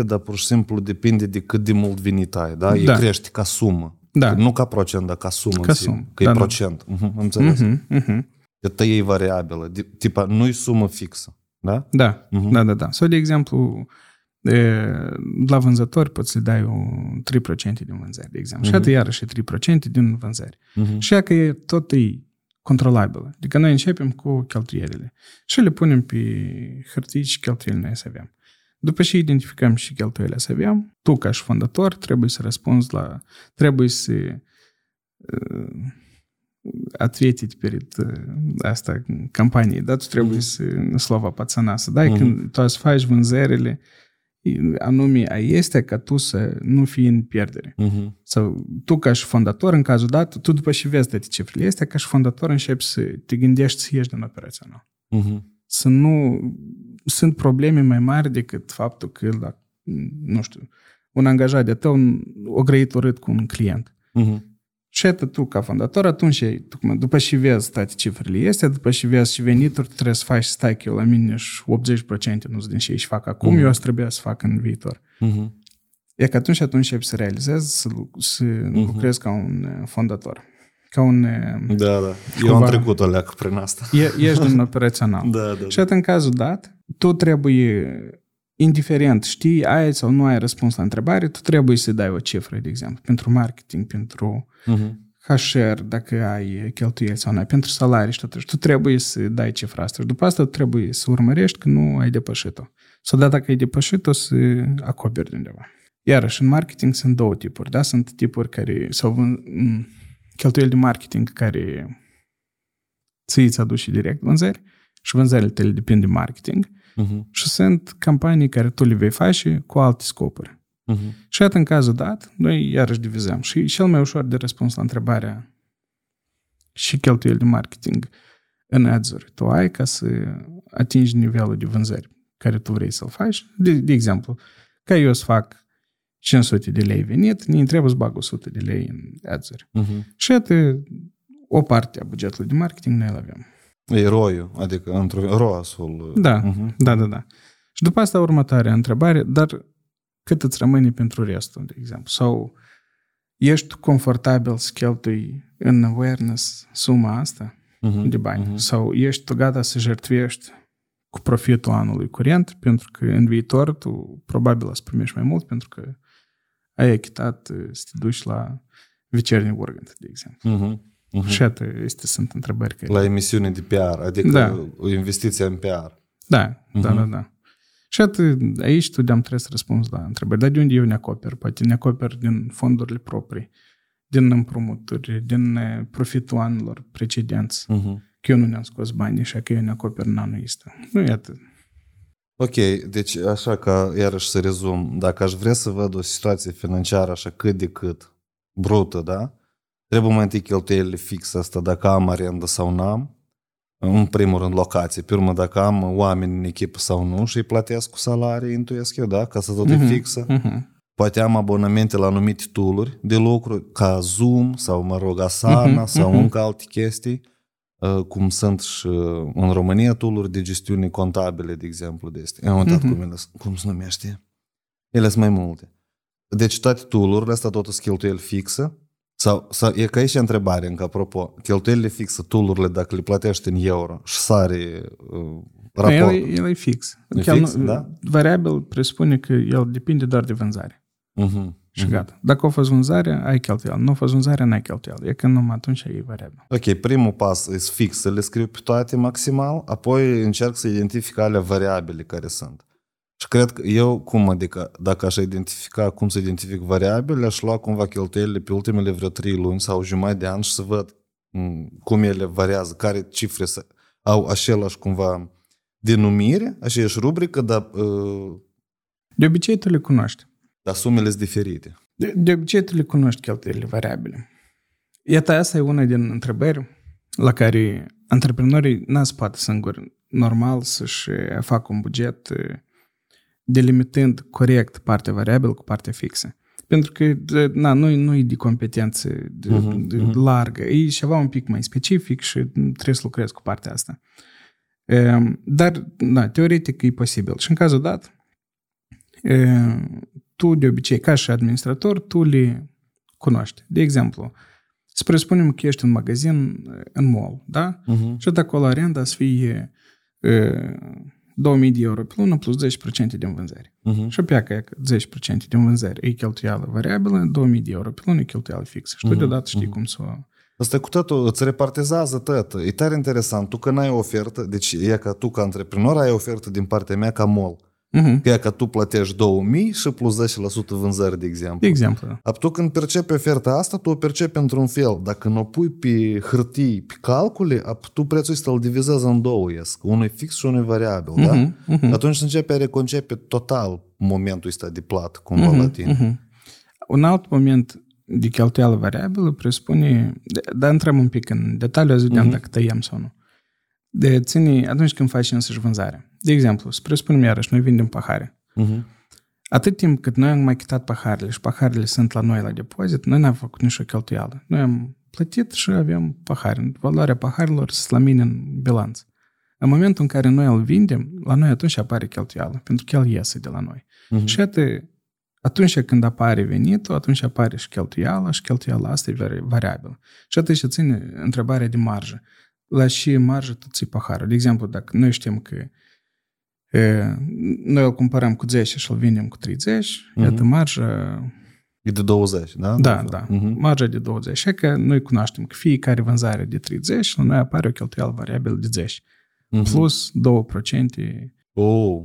4%, dar pur și simplu depinde de cât de mult venit ai, da? E Da. crește ca sumă. Da. Nu ca procent, dar ca sumă. Ca în sine, sumă, Că da, e da. procent. Mhm, am înțeles. Mhm, mhm. Că tă e variabilă. De- Tipa, nu-i sumă fixă. Da? Da, Mhm. da, da, da. Sau, de exemplu, e, la vânzători poți să dai un 3% din vânzări, de exemplu. Și Mhm. atât iarăși 3% din vânzări. Mhm. Și ea că e tot e controlabilă. Adică noi începem cu cheltuielile și le punem pe hârtii și cheltuielile noi să avem. După ce identificăm și cheltuielile să avem, tu ca și fondator trebuie să răspunzi la... trebuie să uh, ответить перед uh, asta companiei, da? Tu trebuie să, slova pățăna, să dai Mhm. când tu să faci vânzările anume a este ca tu să nu fii în pierdere. Mhm. Sau tu ca și fondator, în cazul dat, tu după ce vezi toate cifrele astea, ca și fondator începi să te gândești să ieși din operațional. Mhm. Să nu... Sunt probleme mai mari decât faptul că, la, nu știu, un angajat de tău o grăit urât cu un client. Mhm. Și atât tu, ca fondator, atunci, tocmai, după ce vezi toate cifrele astea, după ce vezi și venituri, tu trebuie să faci, stai că eu la mine și 80% nu sunt din ce își fac acum, Mhm. eu o să trebuie să fac în viitor. Mhm. E că atunci, atunci începi să realizezi, să, lu- să Mhm. lucrezi ca un uh, fondator. Ca un... uh, Da, da. Eu Cumva- am trecut o leacă prin asta. E, ești din operațional. Da, da. Și atât în cazul dat, tu trebuie, indiferent știi, ai sau nu ai răspuns la întrebare, tu trebuie să dai o cifră, de exemplu, pentru marketing, pentru Mhm. HR, dacă ai cheltuieli sau nu ai, pentru salarii și tot. Și tu trebuie să dai cifra asta. Și după asta tu trebuie să urmărești că nu ai depășit-o. Sau da, dacă ai depășit-o, să acoperi de undeva. Iarăși, în marketing sunt două tipuri, da? Sunt tipuri care, sau vân- m, cheltuieli de marketing care ți îți aduce direct vânzări și vânzările tale depind de marketing Mhm. și sunt campanii care tu le vei face cu alte scopuri. Mhm. Și atât în cazul dat, noi iarăși divizăm. Și cel mai ușor de răspuns la întrebarea și cheltuieli de marketing în ads-uri tu ai ca să atingi nivelul de vânzări care tu vrei să-l faci. De, de exemplu, ca eu să fac 500 de lei venit, ne trebuie să bag 100 de lei în ads-uri. Mhm. Și atât o parte a bugetului de marketing noi îl avem. E roiul, adică într-o roasul. Da, Mhm. da, da, da. Și după asta următoarea întrebare, dar cât îți rămâne pentru restul, de exemplu? Sau ești confortabil să cheltui în awareness suma asta Mhm. de bani? Mhm. Sau ești tu gata să jertfiești cu profitul anului curent, pentru că în viitor tu probabil o să primești mai mult, pentru că ai achitat uh, să te duci la Вечерний Ургант, de exemplu. Mhm. Mhm. Și atât, este, sunt întrebări care... La emisiune de PR, adică Da. o investiție în PR. Da, da, Mhm. da, da. Și atât, aici tu de-am trebuie să răspunzi la întrebări. Dar de unde eu ne acoper? Poate ne acoper din fondurile proprii, din împrumuturi, din eh, profitul anilor precedenți. Mhm. Că eu nu ne-am scos banii, așa că eu ne acoper în anul ăsta. Nu e atât. Ok, deci așa că, iarăși să rezum, dacă aș vrea să văd o situație financiară așa cât de cât brută, da? Trebuie mai întâi cheltuielile fixe asta, dacă am arendă sau nu am. În primul rând locație, pe urmă dacă am oameni în echipă sau nu și îi plătesc cu salarii, intuiesc eu, da? Ca să tot Mhm. e fixă. Mhm. Poate am abonamente la anumite tooluri de lucru, ca Zoom sau, mă rog, Asana Mhm, sau mhm. încă alte chestii, uh, cum sunt și uh, în România tooluri de gestiune contabile, de exemplu, de astea. Am uitat Mhm. cum, ele, cum se numește. Ele sunt mai multe. Deci toate tool-urile astea tot sunt cheltuieli fixă. Sau, sau e ca aici întrebare, încă apropo, cheltuielile fixe, tool-urile, dacă le plătești în euro și sare uh, El, raport. e- el e fix. E Chiar fix, nu- da? Variabil presupune că el depinde doar de vânzare. Mhm, Și mhm. gata. Dacă a fost vânzarea, ai cheltuială. Nu a fost vânzarea, n-ai cheltuială. E că numai atunci e variabil. Ok, primul pas e fix să le scriu pe toate maximal, apoi încerc să identific alea variabile care sunt. Și cred că eu, cum adică, dacă aș identifica cum să identific variabile, aș lua cumva cheltuielile pe ultimele vreo trei luni sau jumătate de an și să văd m, cum ele variază, care cifre să, au același cumva denumire, aceeași rubrică, dar, uh, De obicei tu le cunoști. dar sumele sunt diferite. De, de obicei tu le cunoști cheltuielile variabile. Iată, asta e una din întrebări la care antreprenorii n se poate singuri normal să-și facă un buget eh, delimitând corect partea variabilă cu partea fixă. Pentru că de- na, nu, nu e de competență de, Mhm, de mhm. largă, e ceva un pic mai specific și trebuie să lucrezi cu partea asta. Ehm, Dar, da, teoretic e posibil. Și în cazul dat, ehm, tu de obicei, ca și administrator, tu le cunoști. De exemplu, să presupunem că ești în magazin eh, în mall, da? Uh-huh. Și de acolo arenda să fie e, 2000 de euro pe lună plus 10% din vânzări. Uh-huh. Și pleacă ea că 10% din vânzări e cheltuială variabilă, 2000 de euro pe lună e cheltuială fixă. Și tu Mhm, deodată știi mhm. cum să o... Asta cu totul îți repartizează tot. E tare interesant. Tu că n-ai o ofertă, deci e ca tu ca antreprenor ai ofertă din partea mea ca mall. Mhm. Că e ca tu plătești 2000 și plus 10% vânzări, de exemplu. De exemplu. da. Ab tu când percepi oferta asta, tu o percepi într-un fel. Dacă nu o pui pe hârtii, pe calcule, ab tu prețul ăsta îl divizezi în două, ies. Unul e fix și unul e variabil, da? Mhm, mhm. Atunci începe a reconcepe total momentul ăsta de plată, cumva Mhm, la tine. mhm. Un alt moment de cheltuială variabilă presupune, de- dar intrăm un pic în detaliu, să vedem Mhm. dacă tăiem sau nu. De ține atunci când faci însăși vânzarea. De exemplu, să presupunem iarăși, noi vindem pahare. Mhm. Atât timp cât noi am mai quitat paharele și paharele sunt la noi la depozit, noi n-am făcut nicio cheltuială. Noi am plătit și avem pahare. Valoarea paharelor se la mine în bilanț. În momentul în care noi îl vindem, la noi atunci apare cheltuială, pentru că el iese de la noi. Mhm. Și atât, atunci când apare venitul, atunci apare și cheltuiala și cheltuiala asta e vari- variabilă. Și atunci ține întrebarea de marjă. La ce marjă tu ții paharul? De exemplu, dacă noi știm că e, noi îl cumpărăm cu 10 și îl vindem cu 30, Mhm. iată marja, E de 20, da? da, da, Mhm. marja de 20. Și că noi cunoaștem că fiecare vânzare de 30, la noi apare o cheltuială variabilă de 10. Mhm. Plus 2%, Oh,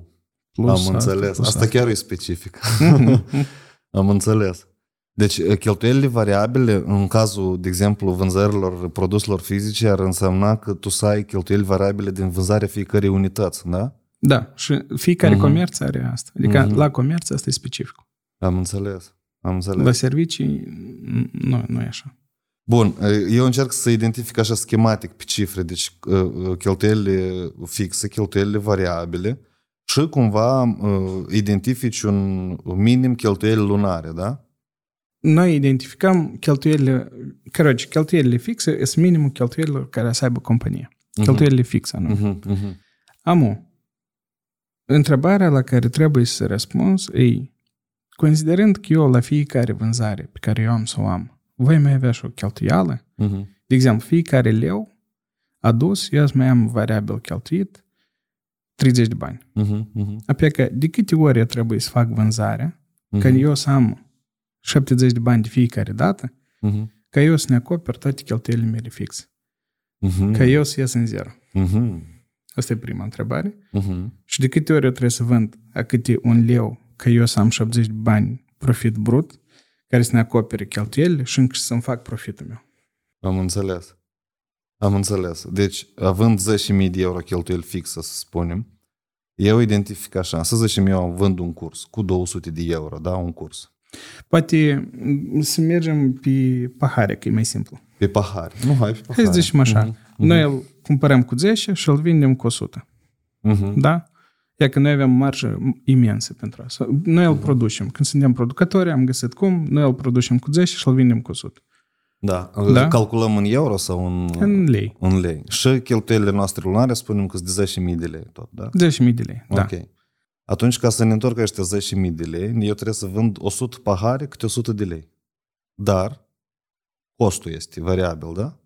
plus am înțeles. plus Asta chiar e specific. Mhm. am înțeles. Deci, cheltuielile variabile, în cazul, de exemplu, vânzărilor produselor fizice, ar însemna că tu să ai cheltuieli variabile din vânzarea fiecărei unități, da? Da, și fiecare Mhm. comerț are asta. Adică Mhm. la comerț asta e specific. Am înțeles. Am înțeles. La servicii nu, nu e așa. Bun, eu încerc să identific așa schematic pe cifre, deci uh, cheltuielile fixe, cheltuielile variabile și cumva uh, identifici un minim cheltuieli lunare, da? noi identificăm cheltuielile, căroci, cheltuielile fixe sunt minimul cheltuielilor care să aibă compania. Uh-huh. Mhm. Cheltuielile fixe, nu? Uh-huh. Uh-huh. Amu, întrebarea la care trebuie să răspuns e, considerând că eu la fiecare vânzare pe care eu am să o am, voi mai avea și o cheltuială? Uh-huh. De exemplu, fiecare leu adus, eu îți mai am variabil cheltuit 30 de bani. Uh-huh. Uh-huh. Apoi că de câte ori eu trebuie să fac vânzarea, uh-huh. că eu să am 70 de bani de fiecare dată, Mhm, ca eu să ne acoper toate cheltuielile mele fixe. mhm, Ca eu să ies în zero. mhm, Asta e prima întrebare. mhm. Și de câte ori eu trebuie să vând a câte un leu ca eu să am 70 de bani profit brut, care să ne acopere cheltuielile și încă să-mi fac profitul meu. Am înțeles. Am înțeles. Deci, având 10.000 de euro cheltuieli fixă, să spunem, eu identific așa, să zicem eu vând un curs cu 200 de euro, da, un curs. Poate m, să mergem pe pahare, că e mai simplu. Pe pahare. Nu, hai pe pahare. Hai să zicem așa. Mhm, Noi îl cumpărăm cu 10 și îl vindem cu 100. mhm, Da? Ia că noi avem marjă imensă pentru asta. Noi îl producem. Când suntem producători, am găsit cum, noi îl producem cu 10 și îl vindem cu 100. Da. Da? Calculăm în euro sau în, În lei. în lei. Și cheltuielile noastre lunare spunem că sunt de 10.000 de lei tot, da? 10.000 de lei. Da. Ok. Atunci, ca să ne întorc ăștia 10.000 de lei, eu trebuie să vând 100 pahare câte 100 de lei. Dar costul este variabil, da?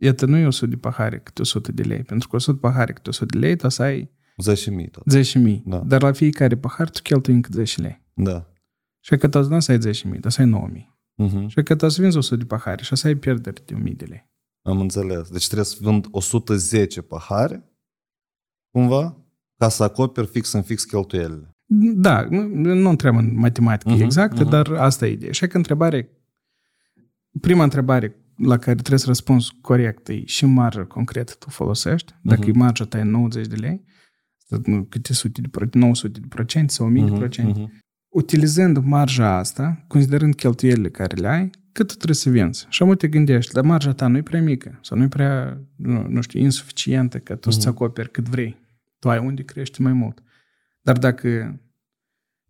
Iată, nu e 100 de pahare câte 100 de lei. Pentru că 100 pahare câte 100 de lei, tu o să ai 10.000 tot. 10.000. Da. Dar la fiecare pahar tu cheltui încă 10 lei. Da. Și că tu nu o să ai 10.000, dar să ai 9.000. Mhm. Și că tu o să vinzi 100 de pahare și o să ai pierderi de 1.000 de lei. Am înțeles. Deci trebuie să vând 110 pahare, cumva, ca să acoper fix în fix cheltuielile. Da, nu, nu întreabă în matematică Mhm, exactă, mhm. dar asta e ideea. Și că întrebare, prima întrebare la care trebuie să răspunzi corect e și marjă concret tu folosești. Dacă Mhm. e marja ta e 90 de lei, câte sute de procente, 900 de procente sau 1000 de procente. Uh-huh. Utilizând marja asta, considerând cheltuielile care le ai, cât tu trebuie să vinzi. Și am te gândești, dar marja ta nu e prea mică sau nu e prea, nu, nu știu, insuficientă ca tu uh-huh. să acoperi cât vrei. Tu ai unde crește mai mult. Dar dacă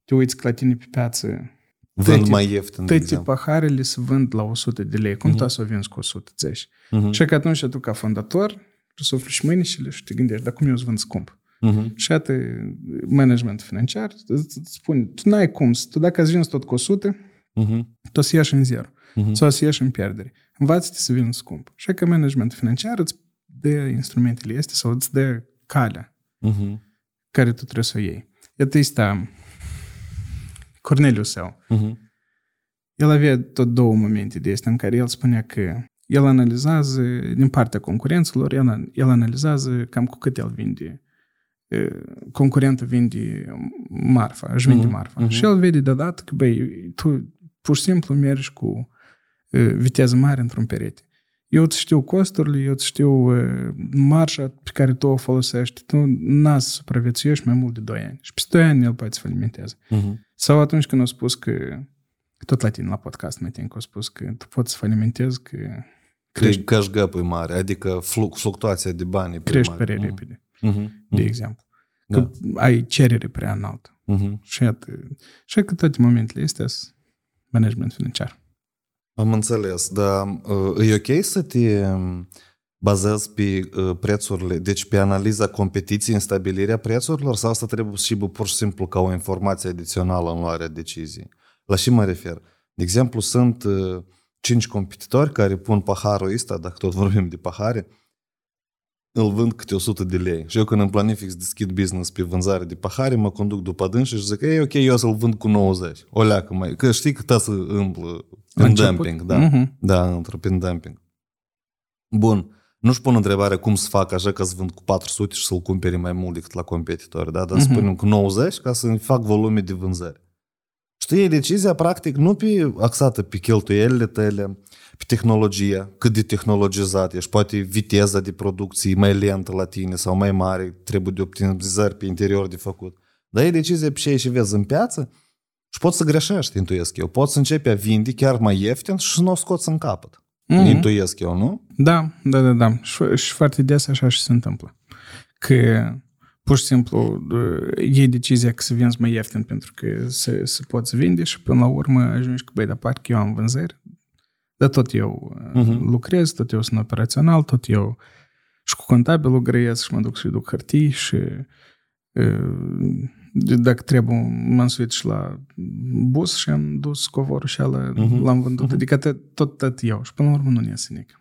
te uiți că la tine pe piață Vând tăti, mai ieftin, Toate paharele se vând la 100 de lei. Cum uh-huh. tu să o vinzi cu 110? Uh-huh. Și că atunci tu ca fondator sufli și mâinile și te gândești, dar cum eu îți vând scump? Uh-huh. Și atât management financiar îți spune, tu n-ai cum, tu dacă îți vinzi tot cu 100, uh-huh. tu o să ieși în zero uh-huh. sau o să ieși în pierdere. Învață-te să vinzi scump. Și că management financiar îți dă instrumentele este sau îți dă calea uh-huh. care tu trebuie să o iei. Iată este Corneliu său. Uh-huh. El avea tot două momente de astea în care el spunea că el analizează din partea concurenților, el, el analizează cam cu cât el vinde. Concurentul vinde marfa, își vinde uh-huh. marfa. Uh-huh. Și el vede deodată că, băi, tu pur și simplu mergi cu viteză mare într-un perete. Eu îți știu costurile, eu îți știu marșa pe care tu o folosești. Tu n-ați să supraviețuiești mai mult de 2 ani. Și peste 2 ani el poate să falimenteze. Uh-huh. Sau atunci când au spus că, tot la tine la podcast mai timp, au spus că tu poți să falimentezi că crești... Cash gap e mare, adică fluctuația de bani Crești prea repede, uh-huh. de exemplu. Că da. ai cerere prea înaltă. Uh-huh. Și, iată, și că toate momentele astea sunt management financiar. Am înțeles, dar uh, e ok să te bazezi pe uh, prețurile, deci pe analiza competiției în stabilirea prețurilor sau asta trebuie și pur și simplu ca o informație adițională în luarea deciziei? La ce mă refer? De exemplu, sunt uh, cinci competitori care pun paharul ăsta, dacă tot vorbim de pahare, îl vând câte 100 de lei. Și eu când îmi planific să deschid business pe vânzare de pahare, mă conduc după dâns și zic, e ok, eu să-l vând cu 90. O leacă mai... Că știi că să împlă în dumping, da. Uh-huh. Da, într prin dumping. Bun. Nu-și pun întrebarea cum să fac așa ca să vând cu 400 și să-l cumpere mai mult decât la competitori, da? Dar uh-huh. spunem cu 90 ca să fac volume de vânzări. Știi, decizia practic nu pe axată pe cheltuielile tale, pe tehnologie, cât de tehnologizat ești, poate viteza de producție mai lentă la tine sau mai mare, trebuie de optimizări pe interior de făcut. Dar e decizia pe ce și vezi în piață și poți să greșești, intuiesc eu. Poți să începi a vinde chiar mai ieftin și să nu o scoți în capăt. Mm-hmm. Intuiesc eu, nu? Da, da, da, da. Și, și foarte des așa și se întâmplă. Că pur și simplu iei decizia că să vinzi mai ieftin pentru că se, se poți vinde și până la urmă ajungi că, băi, dar parcă eu am vânzări, dar tot eu uh-huh. lucrez, tot eu sunt operațional, tot eu și cu contabilul grăiesc și mă duc și duc hârtii și dacă trebuie m-am însuit și la bus și am dus covorul și ala, uh-huh. l-am vândut. Uh-huh. Adică tot, tot eu. Și până la urmă nu iese nică.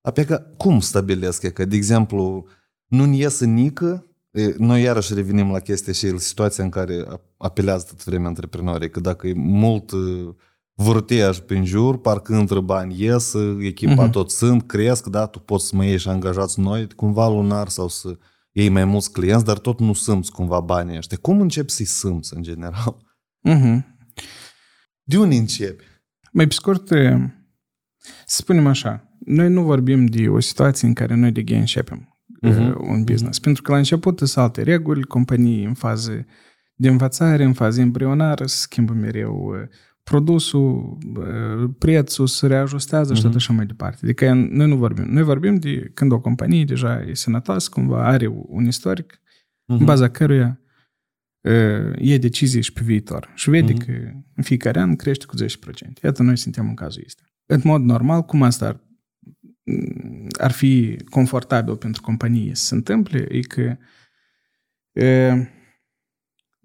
Apoi cum stabilesc că, de exemplu, nu iese nică noi iarăși revenim la chestia și situația în care apelează tot vremea antreprenorii, că dacă e mult vârteaj prin jur, parcă între bani ies, echipa uh-huh. tot sunt, cresc, da, tu poți să mai ieși angajați noi, cumva lunar sau să iei mai mulți clienți, dar tot nu simți cumva banii ăștia. Cum începi să-i simți în general? Uh-huh. De unde începi? Mai pe scurt, să spunem așa, noi nu vorbim de o situație în care noi de ghe începem uh-huh. un business. Uh-huh. Pentru că la început sunt alte reguli, companii în fază de învățare, în fază embrionară, se schimbă mereu produsul, prețul se reajustează uh-huh. și tot așa mai departe. Adică noi nu vorbim. Noi vorbim de când o companie deja e sănătoasă, cumva are un istoric, uh-huh. în baza căruia e decizii și pe viitor. Și vede uh-huh. că în fiecare an crește cu 10%. Iată, noi suntem în cazul ăsta. În mod normal, cum asta ar ar fi confortabil pentru companie să se întâmple e că e,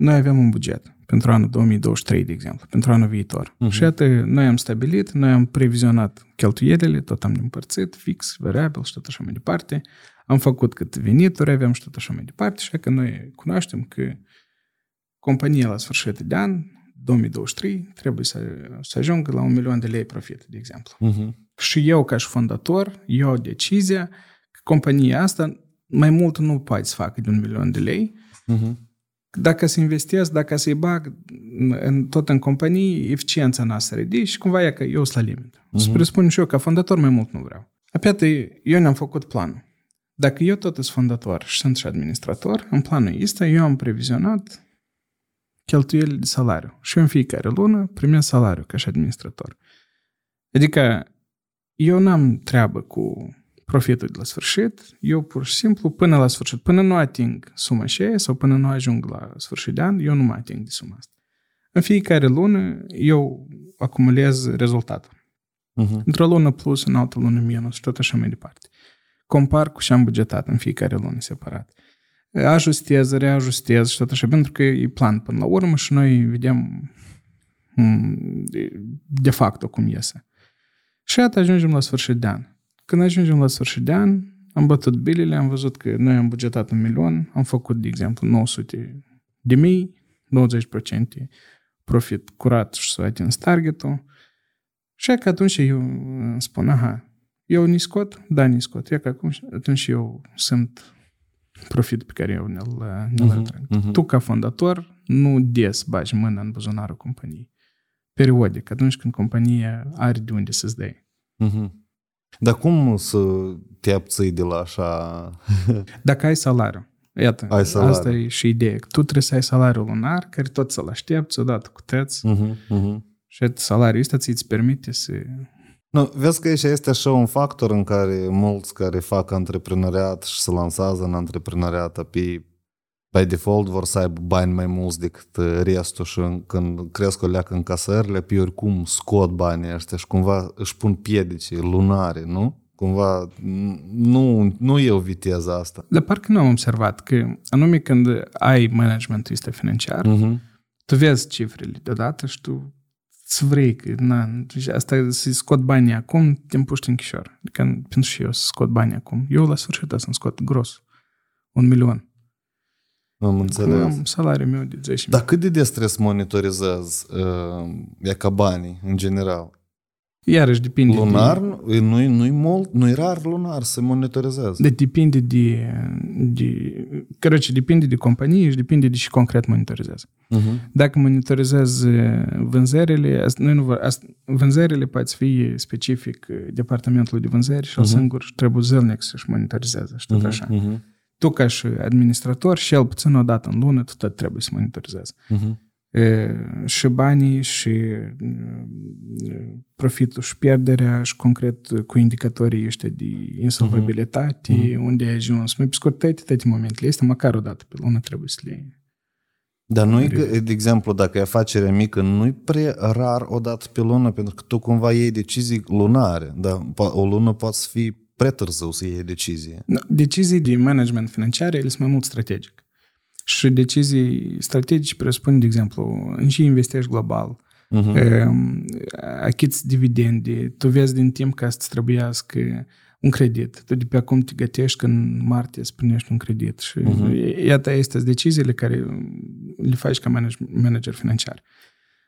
noi avem un buget pentru anul 2023, de exemplu, pentru anul viitor. Uh-huh. Și iată, noi am stabilit, noi am previzionat cheltuielile, tot am împărțit, fix, variabil și tot așa mai departe. Am făcut cât venituri avem și tot așa mai departe. Și că noi cunoaștem că compania la sfârșit de an, 2023, trebuie să, să ajungă la un milion de lei profit, de exemplu. Uh-huh. Și eu, ca și fondator, iau decizia că compania asta mai mult nu poate să facă de un milion de lei. Uh-huh. Dacă să investesc, dacă să-i bag în, tot în companie, eficiența noastră ridic și cumva e că eu sunt la limit. Uh-huh. Să presupun și eu, ca fondator, mai mult nu vreau. Apiată, eu ne-am făcut planul. Dacă eu tot sunt fondator și sunt și administrator, în planul ăsta eu am previzionat cheltuielile de salariu. Și eu în fiecare lună primesc salariu ca și administrator. Adică eu n-am treabă cu profitul de la sfârșit, eu pur și simplu până la sfârșit, până nu ating suma și sau până nu ajung la sfârșit de an, eu nu mă ating de suma asta. În fiecare lună eu acumulez rezultatul. Uh-huh. Într-o lună plus, în altă lună minus și tot așa mai departe. Compar cu ce am bugetat în fiecare lună separat. Ajustez, reajustez și tot așa, pentru că e plan până la urmă și noi vedem mm, de fapt cum iese. Și atât ajungem la sfârșit de an. Când ajungem la sfârșit de an, am bătut bilele, am văzut că noi am bugetat un milion, am făcut, de exemplu, 900 de mii, 90% profit curat și să atins targetul. Și că atunci eu spun, aha, eu ni scot? Da, ni scot. E că acum, atunci eu sunt profit pe care eu ne-l, ne-l uh-huh, atrag. Uh-huh. Tu, ca fondator, nu des bagi mâna în buzunarul companiei. Periodic, atunci când compania are de unde să-ți dai. Uh-huh. Dar cum să te abții de la așa... Dacă ai salariu. Iată, ai salariu. asta e și ideea. Tu trebuie să ai salariul lunar, care tot să-l aștepți odată cu tăți. Uh-huh, uh-huh. Și salariul ăsta ți-ți permite să... Nu, vezi că aici este așa un factor în care mulți care fac antreprenoriat și se lansează în antreprenoriat pe by default vor să aibă bani mai mulți decât restul și când cresc o leacă în casările, pe oricum scot banii ăștia și cumva își pun piedici lunare, nu? Cumva nu, nu e o viteză asta. Dar parcă nu am observat că anume când ai managementul ăsta financiar, uh-huh. tu vezi cifrele deodată și tu îți vrei că na, asta să scot banii acum, te împuști în chișor. Adică pentru și eu să scot banii acum. Eu la sfârșit să-mi scot gros. Un milion. Am înțeles. Am salariul meu de 10.000. Dar cât de destres trebuie să monitorizez uh, ca banii, în general? Iarăși depinde. Lunar? De... Nu-i, nu-i, mult, nu-i rar lunar să monitorizează. De, depinde de, de... Cred că depinde de companie și depinde de ce concret monitorizează. Uh-huh. Dacă monitorizează vânzările, noi nu, vânzările poate fi specific departamentului de vânzări și uh-huh. Mhm. singur trebuie zilnic să-și monitorizeze. și tot uh-huh. așa. Uh-huh tu ca și administrator, și el puțin o dată în lună, tu tot trebuie să monitorizezi. Uh-huh. E, și banii, și profitul, și pierderea, și concret cu indicatorii ăștia de insolvabilitate, uh-huh. unde ai ajuns. Mai pe scurt, toate, toate momentele este măcar o dată pe lună trebuie să le dar nu de exemplu, dacă e afacere mică, nu-i prea rar o dată pe lună, pentru că tu cumva iei decizii lunare, dar o lună poate să fie prea târziu să iei decizie. Decizii de management financiar, ele sunt mai mult strategic. Și decizii strategice presupun, de exemplu, în ce investești global, uh-huh. achiți dividende, tu vezi din timp ca să-ți trebuiască un credit. Tu de pe acum te gătești că în martie să primești un credit. Și uh-huh. iată, este deciziile care le faci ca manager financiar.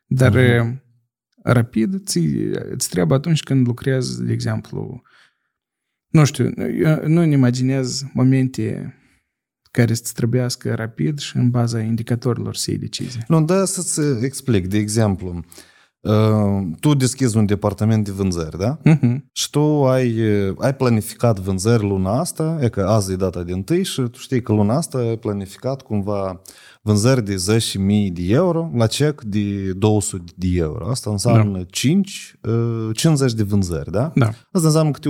Dar uh-huh. rapid ți, îți trebuie atunci când lucrezi, de exemplu, nu știu, eu nu-mi imaginez momente care să trebuiască rapid și în baza indicatorilor să iei decizii. Nu, da, să-ți explic. De exemplu, uh, tu deschizi un departament de vânzări, da? Uh-huh. Și tu ai, ai planificat vânzări luna asta, e că azi e data de întâi și tu știi că luna asta ai planificat cumva vânzări de 10.000 de euro la cec de 200 de euro. Asta înseamnă da. 5, 50 uh, de vânzări, da? Da. Asta înseamnă câte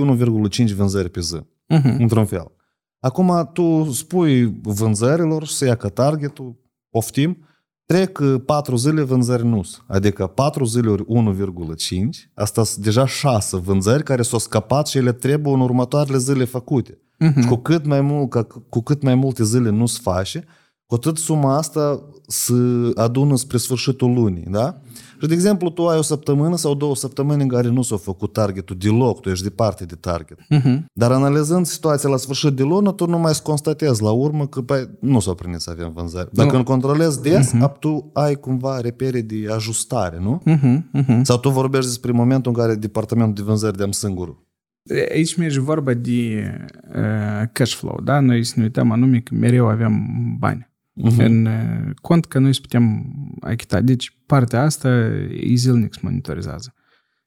1,5 vânzări pe zi, uh-huh. într-un fel. Acum tu spui vânzărilor să ia ca targetul, poftim, trec 4 zile vânzări nu Adică 4 zile ori 1,5, asta sunt deja 6 vânzări care s-au scăpat și ele trebuie în următoarele zile făcute. Uh-huh. Și cu cât mai mult, cu cât mai multe zile nu se face, cu atât suma asta se adună spre sfârșitul lunii, da? Și, de exemplu, tu ai o săptămână sau două săptămâni în care nu s-a făcut targetul deloc, tu ești departe de target. Uh-huh. Dar analizând situația la sfârșit de lună, tu nu mai constatezi la urmă că păi, nu s-a primit să avem vânzări. Dacă nu. îl controlezi des, uh-huh. tu ai cumva repere de ajustare, nu? Uh-huh. Uh-huh. Sau tu vorbești despre momentul în care departamentul de vânzări de-am singurul. Aici merge vorba de uh, cash flow, da? Noi să ne uităm anume că mereu avem bani uh-huh. în cont că noi să putem achita. Deci partea asta e zilnic se monitorizează.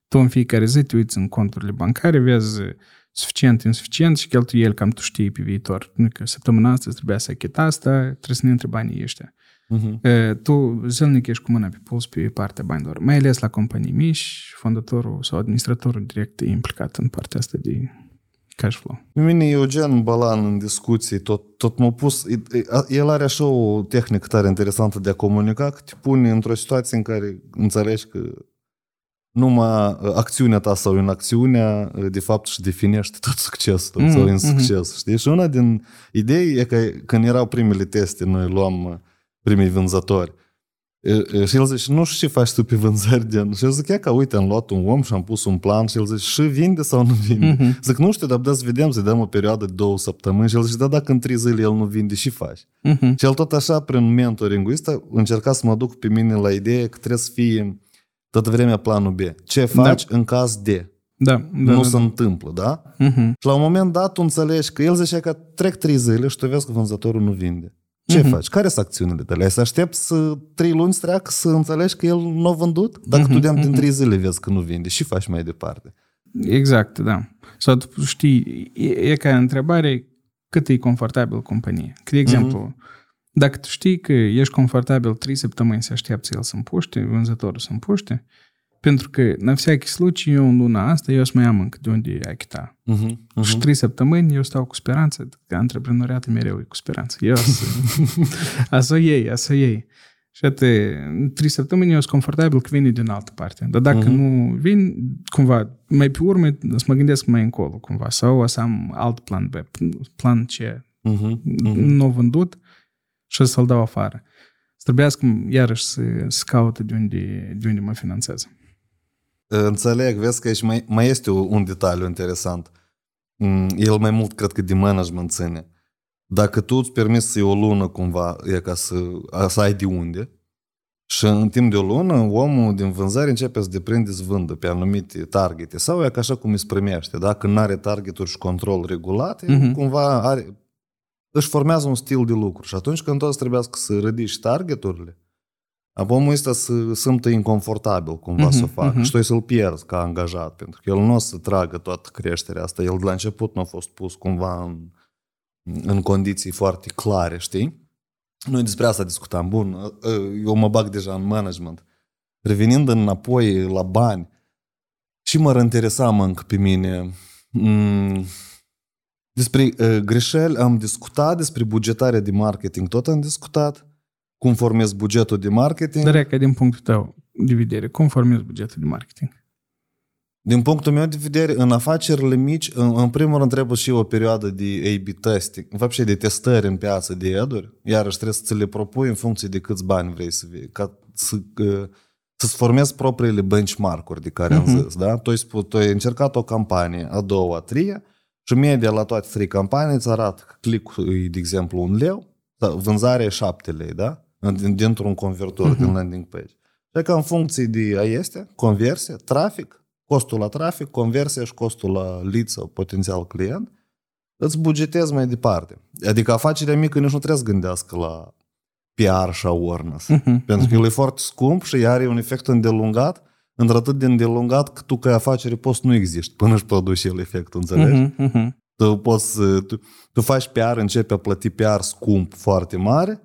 Tu în fiecare zi te uiți în conturile bancare, vezi suficient, insuficient și cheltuieli cam tu știi pe viitor. Nu că săptămâna asta trebuia să achita asta, trebuie să ne întrebi banii ăștia. Uh-huh. Tu zilnic ești cu mâna pe puls pe partea banilor, mai ales la companii mici, fondatorul sau administratorul direct e implicat în partea asta de cash flow. Pe mine Eugen Balan în discuții tot, tot m-a pus, el are așa o tehnică tare interesantă de a comunica, că te pune într-o situație în care înțelegi că numai acțiunea ta sau inacțiunea de fapt și definește tot succesul mm, sau insucces. Mm-hmm. Știi? Și una din idei e că când erau primele teste, noi luam primii vânzători. Și el zice, nu știu ce faci tu pe vânzări, gen. Și eu zic, că uite, am luat un om și am pus un plan și el zice, și vinde sau nu vinde? Uh-huh. Zic, nu știu, dar da să vedem, să dăm o perioadă de două săptămâni și el zice, da, dacă în trei zile el nu vinde, și faci? Uh-huh. Și el tot așa, prin mentoring ăsta, încerca să mă duc pe mine la idee că trebuie să fie tot vremea planul B. Ce faci da. în caz de? Da, da, nu da, se da. întâmplă, da? Uh-huh. Și la un moment dat tu înțelegi că el zicea că trec trei zile și tu vezi că vânzătorul nu vinde. Ce uh-huh. faci? Care sunt acțiunile tale? Ai să aștepți să trei luni să treacă să înțelegi că el nu a vândut? Dacă uh-huh. tu de din trei zile vezi că nu vinde și faci mai departe. Exact, da. Sau tu știi, e, e ca întrebare cât e confortabil companie. Că, de exemplu, uh-huh. dacă tu știi că ești confortabil trei săptămâni să aștepți el să împuște, vânzătorul să împuște, pentru că, în всякий случай, eu în luna asta, eu o să mai am încă de unde achita. Uh-huh, uh-huh. Și trei săptămâni eu stau cu speranță, că antreprenoriatul mereu e cu speranță. Eu o să, a să iei, a să iei. Și atât, trei săptămâni eu sunt confortabil că vine din altă parte. Dar dacă uh-huh. nu vin, cumva, mai pe urmă, să mă gândesc mai încolo, cumva. Sau o să am alt plan B, plan C, uh-huh. Uh-huh. nu vândut și o să-l dau afară. Să trebuiască, iarăși, să, să caute de unde, de unde mă finanțează. Înțeleg, vezi că aici mai, mai este un detaliu interesant. Mm, el mai mult cred că de management ține. Dacă tu îți permiți să o lună cumva, e ca să, să ai de unde, și în timp de o lună, omul din vânzare începe să deprinde să vândă pe anumite targete. Sau e ca așa cum îi primește. Dacă nu are targeturi și control regulate, uh-huh. cumva are, își formează un stil de lucru. Și atunci când toți trebuie să ridici targeturile, omul ăsta să simtă inconfortabil cumva uh-huh, să o facă uh-huh. și tu să-l pierzi ca angajat, pentru că el nu o să tragă toată creșterea asta. El de la început nu a fost pus cumva în, în condiții foarte clare, știi? Noi despre asta discutam. Bun, eu mă bag deja în management. Revenind înapoi la bani, și mă interesa mă încă pe mine mm, despre uh, greșeli am discutat, despre bugetarea de marketing tot am discutat, cum formezi bugetul de marketing. Dar că din punctul tău de vedere, cum formezi bugetul de marketing? Din punctul meu de vedere, în afacerile mici, în, în primul rând trebuie și o perioadă de A-B testing, în fapt și de testări în piață de eduri, iarăși trebuie să ți le propui în funcție de câți bani vrei să vii, ca să, să-ți formezi propriile benchmark-uri de care uh-huh. am mhm. zis, da? Tu ai, spus, tu ai încercat o campanie, a doua, a treia, și media la toate trei campanii îți arată că click e, de exemplu, un leu, vânzarea e șapte lei, da? Dintr-un convertor uh-huh. din landing page. Și că în funcție de a este, conversie, trafic, costul la trafic, conversia și costul la lead sau potențial client, îți bugetezi mai departe. Adică afacerea mică nici nu trebuie să gândească la PR și awareness. Uh-huh. Pentru că uh-huh. el e foarte scump și are un efect îndelungat, într-atât de îndelungat că tu ca afacere poți nu existi până își produci el efectul, înțelegi? Uh-huh. Uh-huh. Tu, poți, tu, tu faci PR, începi a plăti PR scump foarte mare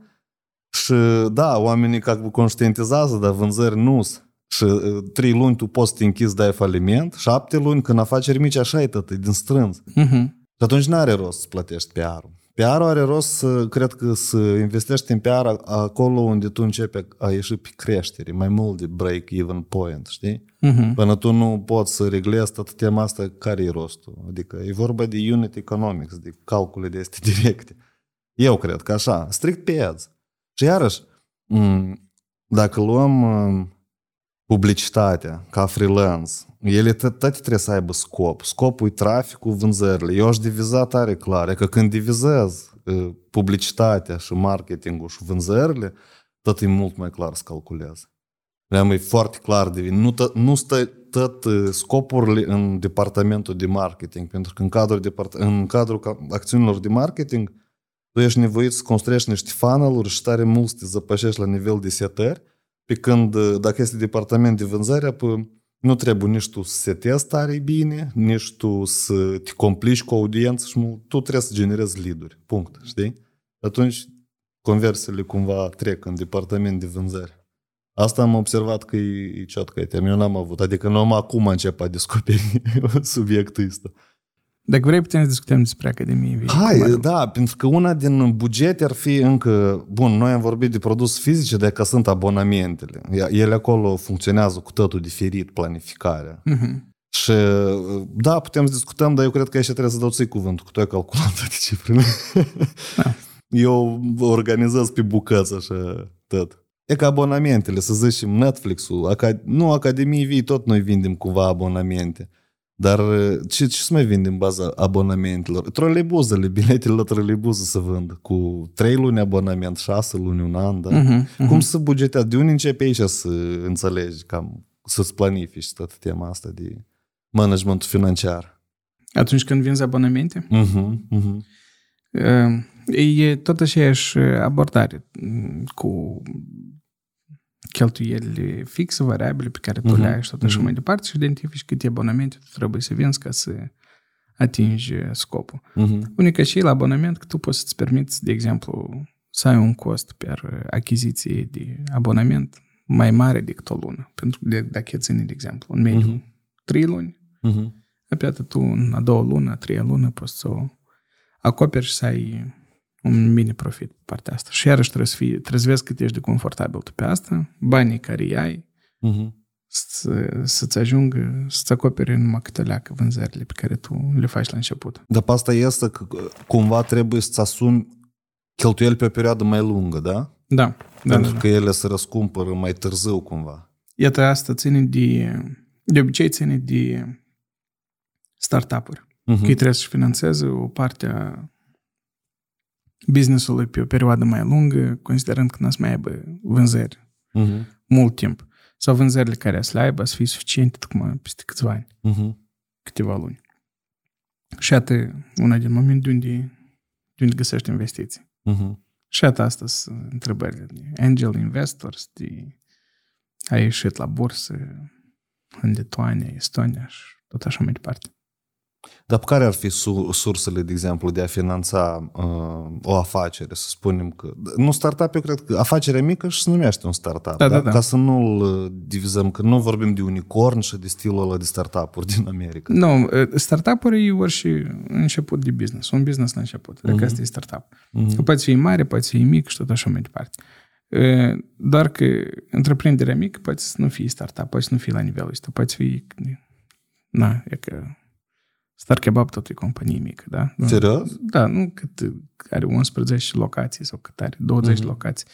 și da, oamenii ca conștientizează, dar vânzări nu și trei luni tu poți să te închizi, dai faliment, șapte luni când afaceri mici așa e tot, e din strâns. Uh-huh. Și atunci nu are rost să plătești PR-ul. PR-ul are rost să, cred că, să investești în PR acolo unde tu începi a ieși pe creștere, mai mult de break-even point, știi? Uh-huh. Până tu nu poți să reglezi toată tema asta, care e rostul? Adică e vorba de unit economics, de calcule de este directe. Eu cred că așa, strict pe ads. Și iarăși, dacă luăm publicitatea ca freelance, ele toate trebuie să aibă scop. Scopul e traficul, vânzările. Eu aș diviza tare clar. E că când divizez publicitatea și marketingul și vânzările, tot e mult mai clar să calculez. E foarte clar de nu, tă, nu stă tot scopurile în departamentul de marketing, pentru că în cadrul, depart- în cadrul acțiunilor de marketing tu ești nevoit să construiești niște funnel-uri și tare mult să te zăpășești la nivel de setări, pe când dacă este departament de vânzare, nu trebuie nici tu să setezi tare bine, nici tu să te complici cu audiență și nu, tu trebuie să generezi lead Punct. Știi? Atunci conversiile cumva trec în departament de vânzări. Asta am observat că e, e ciot că e Eu n-am avut. Adică nu am acum încep a descoperi subiectul ăsta. Dacă vrei, putem să discutăm despre Academie Vie. Hai, da, pentru că una din bugete ar fi încă... Bun, noi am vorbit de produs fizice, dar că sunt abonamentele. Ele acolo funcționează cu totul diferit, planificarea. Uh-huh. Și da, putem să discutăm, dar eu cred că aici trebuie să dau ții cuvântul, că tu ai calculat toate cifrele. Da. Eu organizez pe bucăți așa tot. E ca abonamentele, să zicem Netflix-ul, nu Academie Vii, tot noi vindem cumva abonamente. Dar ce, ce să mai vinde în baza abonamentelor? Troleibuzele, biletele la troleibuză să vând cu 3 luni abonament, 6 luni, un an, da? Uh-huh, uh-huh. Cum să bugetează? De unde începe aici să înțelegi, cam, să-ți planifici toată tema asta de managementul financiar? Atunci când vinzi abonamente? Uh-huh, uh-huh. E tot aceeași abordare cu cheltuielile fixe, variabile pe care tu uh-huh. le ai și tot așa uh-huh. mai departe și identifici câte abonamente tu trebuie să vinzi ca să atingi scopul. Uh-huh. Unica și la abonament că tu poți să-ți permiți, de exemplu, să ai un cost pe achiziție de abonament mai mare decât o lună. Pentru că dacă ține, de exemplu, în mediu uh-huh. 3 luni, uh-huh. apoi tu în a doua lună, a treia lună poți să o acoperi și să ai un mini profit pe partea asta. Și iarăși trebuie să, fie, trebuie să vezi cât ești de confortabil tu pe asta, banii care îi ai, uh-huh. să, să-ți ajungă, să-ți acoperi numai câte leacă vânzările pe care tu le faci la început. Dar pe asta este că cumva trebuie să-ți asumi cheltuieli pe o perioadă mai lungă, da? Da. da Pentru da, că ele se răscumpără mai târziu cumva. Iată, asta ține de, de obicei ține de startup-uri. Uh-huh. Că ei trebuie să-și financeze o parte a business-ului pe o perioadă mai lungă, considerând că nu să mai aibă vânzări uh-huh. mult timp. Sau vânzările care să le aibă să fie suficiente tocmai peste câțiva ani, uh-huh. câteva luni. Și atât una din moment de unde, de unde găsești investiții. Uh-huh. Și atât asta sunt întrebările de angel investors, de ai ieșit la bursă în Lituania, Estonia și tot așa mai departe. Dar care ar fi sursele, de exemplu, de a finanța uh, o afacere, să spunem că... Nu startup, eu cred că afacerea mică și se numește un startup, da, da? Da, da. ca să nu-l uh, divizăm, că nu vorbim de unicorn și de stilul ăla de startup-uri din America. Nu, uh, startup-uri e orice început de business, un business la început, uh-huh. asta e startup. Uh-huh. Poate fi mare, poate fi mic și tot așa mai departe. Uh, doar că întreprinderea mică poate să nu fie startup, poate să nu fie la nivelul ăsta, poate fi... Na, e că Star Kebab tot e companie mică, da? Serios? Da, nu cât are 11 locații sau cât are 20 mm-hmm. locații.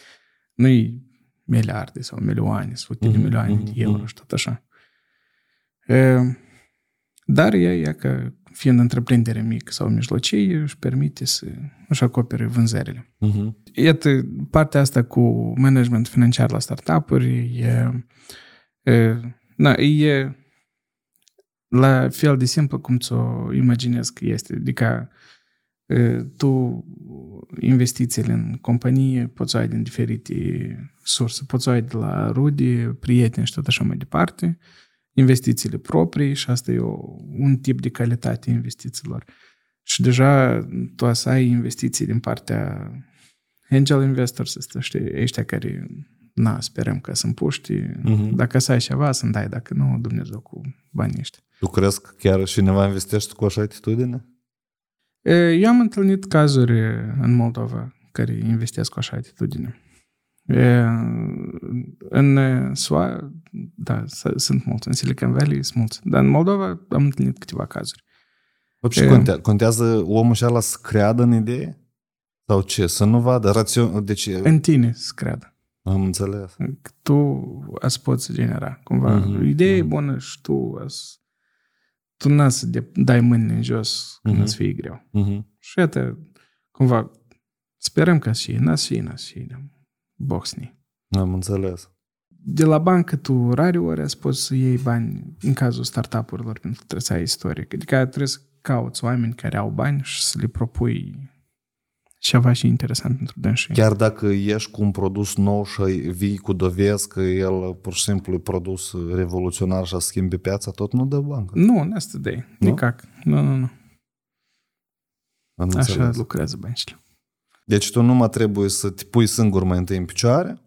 Nu-i miliarde sau milioane, sute mm-hmm. de milioane mm-hmm. de euro mhm. și tot așa. E, dar ea, ea că fiind întreprindere mică sau mijlocie, își permite să își acopere vânzările. Uh-huh. Iată, partea asta cu management financiar la startup-uri e, e, na, e la fel de simplu cum ți-o imaginezi că este. Adică tu investițiile în companie poți să ai din diferite surse. Poți să ai de la rude, prieteni și tot așa mai departe. Investițiile proprii și asta e o, un tip de calitate a investițiilor. Și deja tu să ai investiții din partea angel investors, ăștia, ăștia care na, sperăm că sunt puști. Uh-huh. Dacă să ai ceva, să dai, dacă nu, Dumnezeu cu banii ăștia. Tu crezi că chiar cineva investește cu așa atitudine? Eu am întâlnit cazuri în Moldova care investesc cu așa atitudine. În SUA, da, sunt mulți. În Silicon Valley sunt mulți. Dar în Moldova am întâlnit câteva cazuri. Și contează, contează omul și ala să creadă în idee? Sau ce? Să nu vadă rațion... Deci... În tine să creadă. Am înțeles. Tu ați poți genera, cumva. Uh-huh. Ideea uh-huh. e bună și tu ați tu n să de, dai mâinile în jos când uh-huh. îți fie greu. Uh-huh. Și iată, cumva, sperăm că și n și n și boxni. Am înțeles. De la bancă tu rare ori ați poți să iei bani în cazul startup-urilor pentru că trebuie să ai istorie. Adică trebuie să cauți oameni care au bani și să le propui ceva și interesant pentru dânsii. Chiar dacă ești cu un produs nou și vii cu dovezi că el pur și simplu e produs revoluționar și a schimbi piața, tot nu dă bancă. Nu, nu asta de Nu? Nicac. Nu, nu, nu. Am Așa înțeles. lucrează băncile. Deci tu numai trebuie să te pui singur mai întâi în picioare,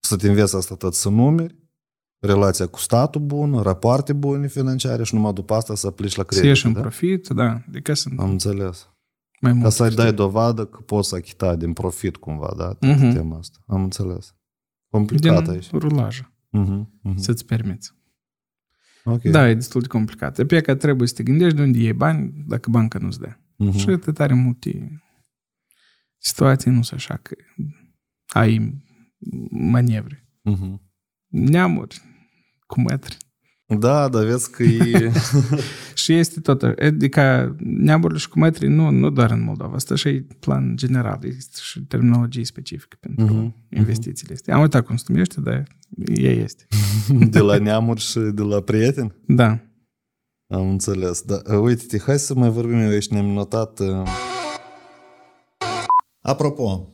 să te înveți asta tot să numeri, relația cu statul bun, rapoarte bune financiare și numai după asta să aplici la Să credit. ieși în da? profit, da. De ca să Am înțeles. Mai mult. Ca să-i știi. dai dovadă că poți să achita din profit cumva, da? Mhm. Mm-hmm. Tema asta. Am înțeles. Complicat din aici. rulajă, Mhm, mhm. să-ți permiți. Ok. Da, e destul de complicat. E pe că trebuie să te gândești de unde iei bani dacă banca nu-ți dă. Mhm. Și atât tare multe situații nu sunt așa că ai manevre. Mhm. Neamuri cu metri. Da, dar vezi că e... Și este tot, adică neamurile și cu metri nu, nu doar în Moldova, asta și e plan general, este și terminologie specifică pentru Mhm, investițiile astea. Am uitat cum se numește, dar ea este. de la neamuri și de la prieteni? Da. Am înțeles. Da, uite-te, hai să mai vorbim eu aici, ne-am notat... Uh... Apropo,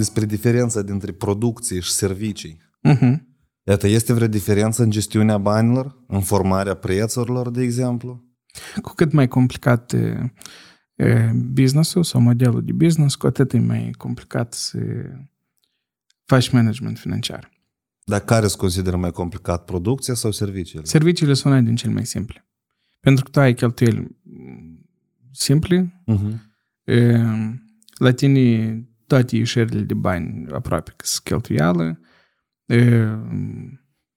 Despre diferența dintre producție și servicii. Uh-huh. Iată, este vreo diferență în gestiunea banilor, în formarea prețurilor, de exemplu? Cu cât mai complicat e, e, business-ul sau modelul de business, cu atât e mai complicat să faci management financiar. Dar care se consideră mai complicat, producția sau serviciile? Serviciile sunt una din cele mai simple. Pentru că tu ai cheltuieli mm, simple, Uh-huh. e, la tine toate ieșirile de bani aproape că sunt cheltuială, e,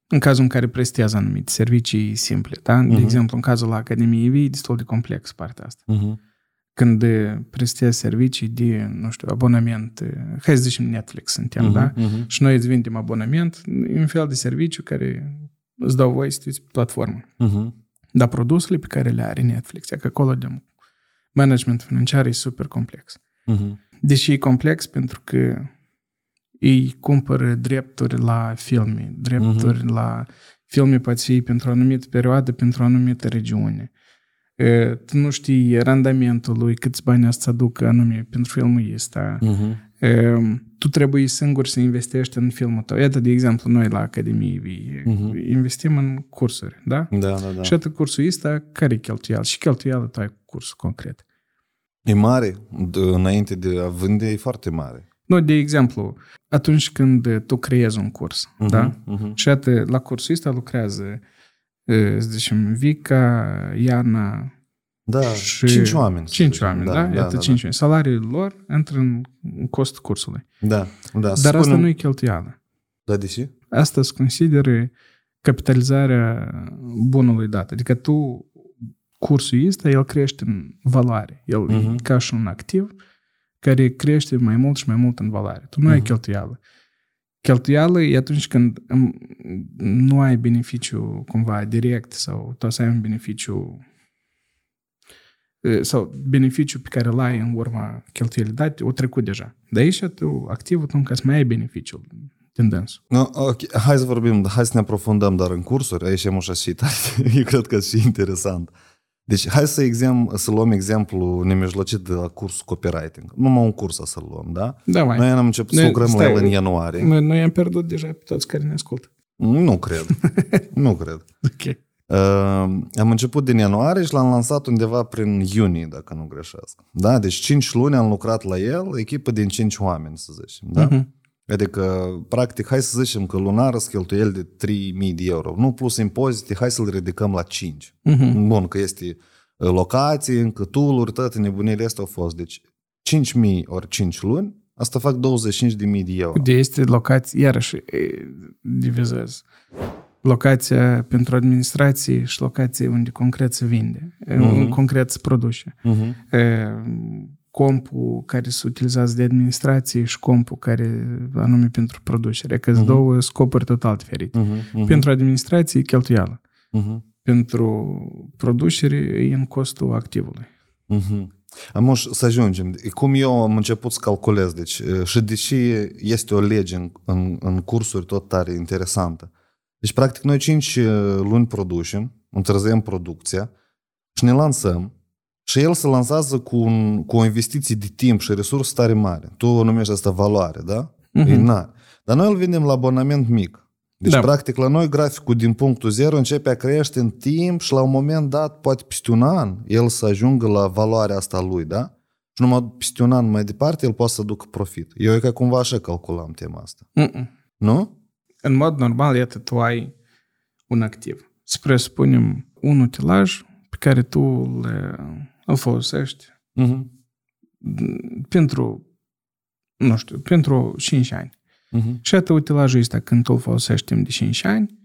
în cazul în care prestează anumite servicii simple. Da? De Mhm. exemplu, în cazul la Academiei Vii, e destul de complex partea asta. Uh-huh. când eh, prestezi servicii de, nu știu, abonament, eh, hai să zicem Netflix suntem, Mhm, da? mhm. Și noi îți vindem abonament, e un fel de serviciu care îți dau voie să te uiți pe platformă. Uh-huh. Dar produsele pe care le are Netflix, e că acolo de management financiar e super complex. Uh-huh. Deși e complex pentru că ei cumpără drepturi la filme, drepturi Mhm. la filme poate fi pentru o anumită perioadă, pentru o anumită regiune. E, Tu nu știi randamentul lui, câți bani să aducă anume pentru filmul ăsta. Uh-huh. E, Tu trebuie singur să investești în filmul tău. Iată, de exemplu, noi la Academie Vii Mhm. investim în cursuri, da? Da, da, da. Și atât cursul ăsta, care e cheltuială? Și cheltuială tu ai cu cursul concret. E mare, de, înainte de a vinde, e foarte mare. Nu, de exemplu, atunci când tu creezi un curs, Uh-huh. da? Uh-huh. Și atât, la cursul ăsta lucrează, e, să zicem, Vica, Iana, Da, Și- cinci oameni. să cinci zicem. oameni, da? Iată, cinci oameni. Salariul lor intră în în costul cursului. Da, da. să Dar asta spunem- nu e cheltuială. Da, deși? Asta se consideră capitalizarea bunului dat. Adică tu, cursul ăsta, el crește în valoare. El e Mhm. ca și un activ care crește mai mult și mai mult în valoare. Tu nu ai Mhm. cheltuială. Cheltuială e atunci când um, nu ai beneficiu cumva direct sau tu o să ai un beneficiu e, sau beneficiu pe care îl ai în urma cheltuielii date, o trecut deja. De aici tu, activul tu, ca să mai ai beneficiul din dânsul. No, ok, hai să vorbim, hai să ne aprofundăm dar în cursuri, aici am așa și tare, eu cred că și interesant. Deci, hai să, exem, să luăm exemplu nemijlocit de la cursul copywriting. Numai un curs să-l luăm, da? Da, mai. Noi am început să Ne- lucrăm la stai, el în ianuarie. Noi, noi am pierdut deja pe toți care ne ascultă. Nu cred. nu cred. Ok. Uh, am început din ianuarie și l-am lansat undeva prin iunie, dacă nu greșesc. Da? Deci 5 luni am lucrat la el, echipă din 5 oameni, să zicem. Da? Mhm. Adică, practic, hai să zicem că lunar sunt cheltuieli de 3.000 de euro. Nu plus impozite, hai să-l ridicăm la 5. Mhm. Bun, că este uh, locații, încă tool toate nebunile astea au fost. Deci 5.000 ori 5 luni, asta fac 25.000 de euro. De este locație, iarăși e, divizez. Locația pentru administrație și locație unde concret se vinde, Mhm. mm-hmm. concret se produce. Uh-huh. E, compul care se utilizează de administrație și compul care anume pentru producere, că sunt Mhm. două scopuri total diferite. Uh-huh, uh-huh, Pentru administrație e cheltuială. uh-huh, Pentru producere e în costul activului. uh-huh. Amuș, să ajungem. Cum eu am început să calculez, deci, e, și deși este o lege în, în, în cursuri tot tare interesantă. Deci, practic, noi 5 luni producem, întârziem producția și ne lansăm și el se lansează cu, un, cu o investiție de timp și resurse tare mare. Tu o numești asta valoare, da? Mhm. E na. Dar noi îl vindem la abonament mic. Deci, Da. da. practic, la noi graficul din punctul zero începe a crește în timp și la un moment dat, poate peste un an, el să ajungă la valoarea asta lui, da? Și numai peste un an mai departe, el poate să ducă profit. Eu e ca cumva așa calculam tema asta. Mm-mm. Nu? În mod normal, iată, tu ai un activ. Să presupunem un utilaj pe care tu le, îl folosești Mhm. pentru, nu știu, pentru 5 ani. Mhm. Și atât utilajul ăsta, când tu îl folosești timp de 5 ani,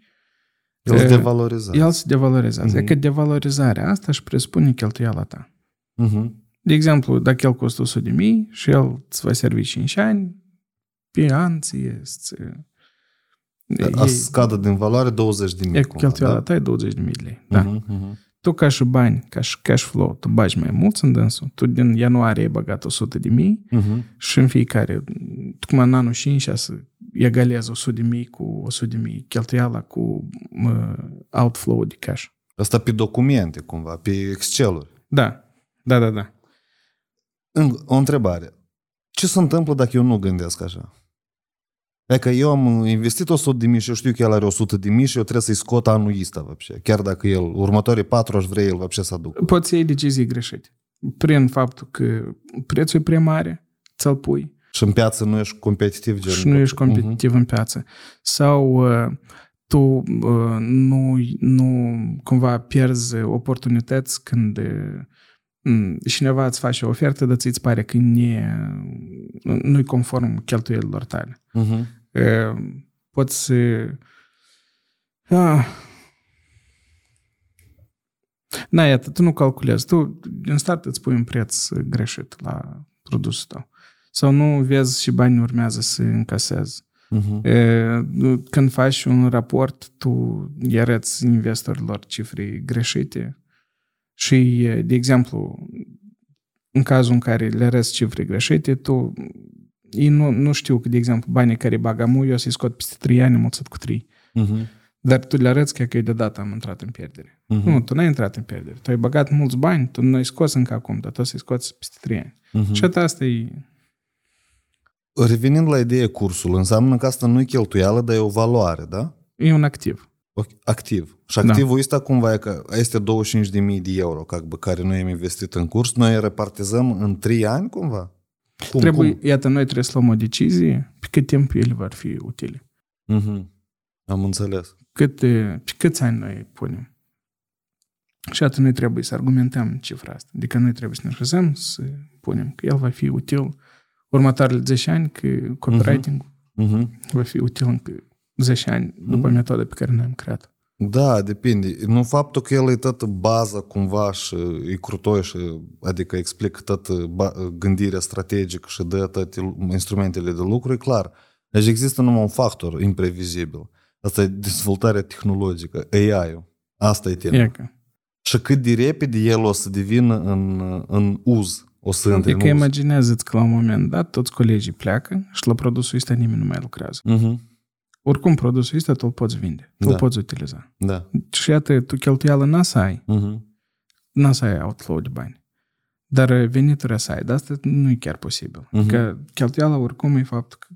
El se E, devalorizează. el se devalorizează. Mhm. Mm-hmm. Că devalorizarea asta își presupune cheltuiala ta. Mhm. De exemplu, dacă el costă 100 de mii și el îți va servi 5 ani, pe an ție îți... A scadă din valoare 20 de mii. E cu cheltuiala ta e 20 de mii de lei. Da. Mhm, mhm. Tu ca și bani, ca și cash flow, tu bagi mai mulți în dânsul. Tu din ianuarie ai băgat 100 de mii Mhm. și în fiecare, tu cum în anul 5 să egalezi 100 de mii cu 100 de mii, cheltuiala cu uh, outflow de cash. Asta pe documente, cumva, pe Excel-uri. Da, da, da, da. În- O întrebare. Ce se întâmplă dacă eu nu gândesc așa? Dacă eu am investit 100 de mii și eu știu că el are 100 de mii și eu trebuie să-i scot anul ăsta, văbșe. chiar dacă el, următorii patru aș vrea el văbșe să aduc. Poți să iei decizii greșite. Prin faptul că prețul e prea mare, ți-l pui. Și în piață nu ești competitiv. Gen, și nu ești mhm. competitiv uh-huh. în piață. Sau uh, tu uh, nu, nu cumva pierzi oportunități când uh, cineva îți face o ofertă, dar ți-ți pare că nu e, nu-i conform cheltuielilor tale. Uh-huh. Uh, poți să... Ah. Na, iată, tu nu calculezi. Tu, din start, îți pui un preț greșit la produsul tău. Sau nu vezi și banii urmează să încasezi. Uh-huh. E, Când faci un raport, tu îi arăți investorilor cifre greșite și, e, de exemplu, în cazul în care le arăți cifre greșite, tu ei nu, nu știu că, de exemplu, banii care bag amu, eu să-i scot peste 3 ani, mulțit cu 3. Uh-huh. Dar tu le arăți că eu de data am intrat în pierdere. Mhm. Nu, tu n-ai intrat în pierdere. Tu ai băgat mulți bani, tu nu ai scos încă acum, dar tu să-i scoți peste 3 ani. Uh-huh. Și atât asta e... Revenind la ideea cursului, înseamnă că asta nu e cheltuială, dar e o valoare, da? E un activ. Ok, Activ. Și Da. activul ăsta cumva e că este 25.000 de euro ca pe care noi am investit în curs, noi îi repartizăm în 3 ani cumva? Cum, trebuie, cum? iată, noi trebuie să luăm o decizie pe cât timp ele vor fi utile. Uh-huh. Am înțeles. Cât, pe câți ani noi punem. Și atunci noi trebuie să argumentăm cifra asta. Adică noi trebuie să ne așezăm să punem că el va fi util următoarele 10 ani, că copywriting Uh-huh. va fi util încă 10 ani după Mhm. metoda pe care noi am creat. Da, depinde. Nu faptul că el e tot baza cumva și e crutoi și adică explică tot ba- gândirea strategică și dă toate instrumentele de lucru, e clar. Deci există numai un factor imprevizibil. Asta e dezvoltarea tehnologică, AI-ul. Asta e tema. E că, Și cât de repede el o să devină în, în uz, o să intre e în că uz. imaginează-ți că la un moment dat toți colegii pleacă și la produsul ăsta nimeni nu mai lucrează. Mhm. Oricum, produsul ăsta tu îl poți vinde, tu îl Da. poți utiliza. Da. Și iată, tu cheltuială n să ai, Mhm. n să ai outflow de bani. Dar venituri să ai, dar asta nu e chiar posibil. Mhm. Că cheltuiala oricum e faptul că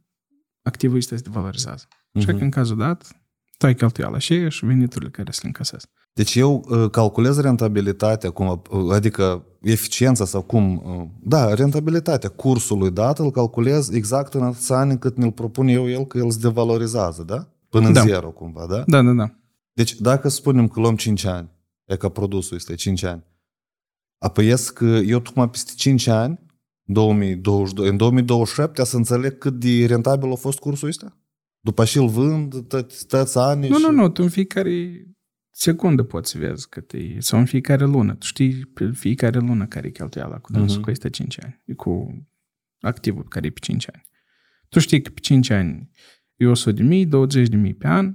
activul ăsta se devalorizează. Și Mhm. că în cazul dat, tu ai cheltuiala și aia și veniturile care se le încasezi. Deci eu uh, calculez rentabilitatea, cum, uh, adică eficiența sau cum, uh, da, rentabilitatea cursului dat îl calculez exact în atâția ani cât mi-l propun eu el, că el se devalorizează, da? Până în Da. zero cumva, da? Da, da, da. Deci dacă spunem că luăm 5 ani, e ca produsul este 5 ani, apoi ies că eu tocmai peste 5 ani, 2022, în 2027, să înțeleg cât de rentabil a fost cursul ăsta? După și îl vând, toți, toți ani Nu, și... nu, nu, tu în fiecare secundă poți să vezi cât e, sau în fiecare lună. Tu știi pe fiecare lună care e cheltuiala cu dânsul uh-huh. cu este 5 ani, cu activul care e pe 5 ani. Tu știi că pe 5 ani e 100 de mii, 20 de mii pe an,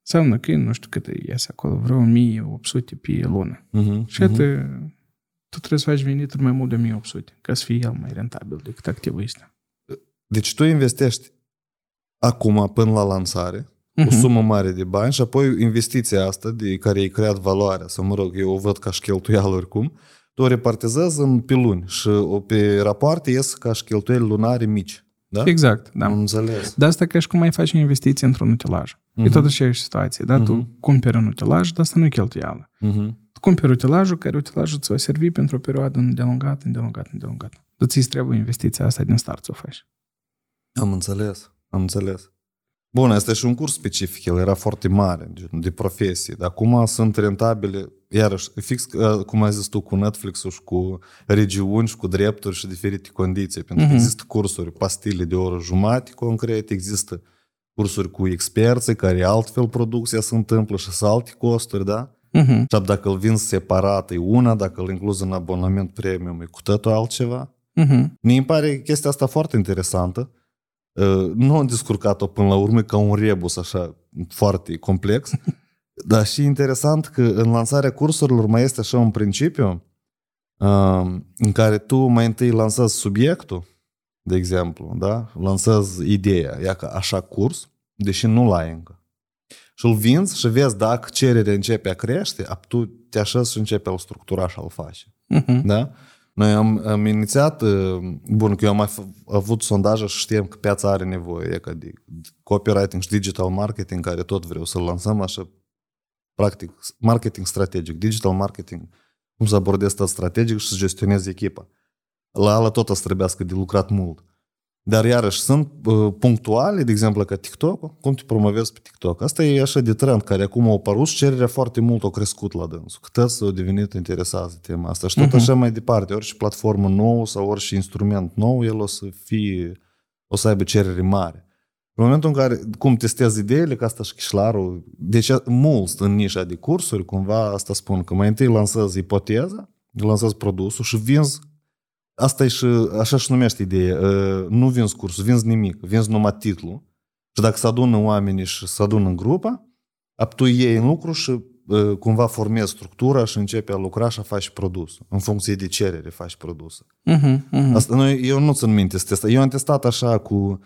înseamnă că nu știu cât iese acolo, vreo 1800 pe lună. Uh-huh. Și atât, tu trebuie să faci venituri mai mult de 1800, ca să fie el mai rentabil decât activul ăsta. Deci tu investești acum până la lansare, uh-huh. o sumă mare de bani și apoi investiția asta de care ai creat valoarea, sau mă rog, eu o văd ca și cheltuială oricum, tu o repartizezi în pe luni și pe rapoarte ies ca și cheltuieli lunare mici. Da? Exact, da. Am înțeles. De asta ca și cum ai face investiții într-un utilaj. Uh-huh. E tot aceeași situație, da? Uh-huh. Tu cumperi un utilaj, dar asta nu e cheltuială. Uh-huh. Tu cumperi utilajul, care utilajul îți va servi pentru o perioadă îndelungată, îndelungată, îndelungată. Dar ți trebuie investiția asta din start să o faci. Am înțeles, am înțeles. Bun, este și un curs specific, el era foarte mare, de profesie, dar acum sunt rentabile, iarăși, fix uh, cum ai zis tu, cu Netflix-ul și cu regiuni și cu drepturi și diferite condiții, pentru că uh-huh. există cursuri, pastile de oră jumate concret, există cursuri cu experți care altfel producția se întâmplă și sunt alte costuri, da? Uh-huh. Și dacă îl vinzi separat e una, dacă îl incluzi în abonament premium e cu totul altceva. Uh-huh. Mi pare chestia asta foarte interesantă nu am descurcat-o până la urmă ca un rebus așa foarte complex, dar și interesant că în lansarea cursurilor mai este așa un principiu în care tu mai întâi lansezi subiectul, de exemplu, da? lansezi ideea, ia ca așa curs, deși nu l-ai încă. Și îl vinzi și vezi dacă cererea începe a crește, tu te așezi și începe a-l structura și a-l face. Uh-huh. Da? Noi am, am inițiat, uh, bun, că eu am mai avut sondaje și știm că piața are nevoie e ca de copywriting și digital marketing, care tot vreau să-l lansăm așa, practic, marketing strategic, digital marketing, cum să abordez tot strategic și să gestionez echipa. La ala tot o să trebuiască de lucrat mult. Dar iarăși sunt uh, punctuale, de exemplu ca TikTok, cum te promovezi pe TikTok. Asta e așa de trend care acum au apărut și cererea foarte mult a crescut la dânsul. Cât s-a devenit interesat de tema asta. Și tot uh-huh. așa mai departe, orice platformă nouă sau orice instrument nou, el o să fie, o să aibă cerere mare. În momentul în care, cum testezi ideile, că asta și chișlarul, deci mulți în nișa de cursuri, cumva asta spun că mai întâi lansezi ipoteza, lansezi produsul și vinzi Asta e și, așa și numește ideea. Nu vinzi cursul, vinzi nimic, vinzi numai titlul. Și dacă se adună oamenii și se adună în grupă, tu iei în lucru și cumva formezi structura și începe a lucra și a faci produsul. În funcție de cerere faci produsul. Uh-huh, uh-huh. Asta, noi, eu nu țin minte să testa. Eu am testat așa cu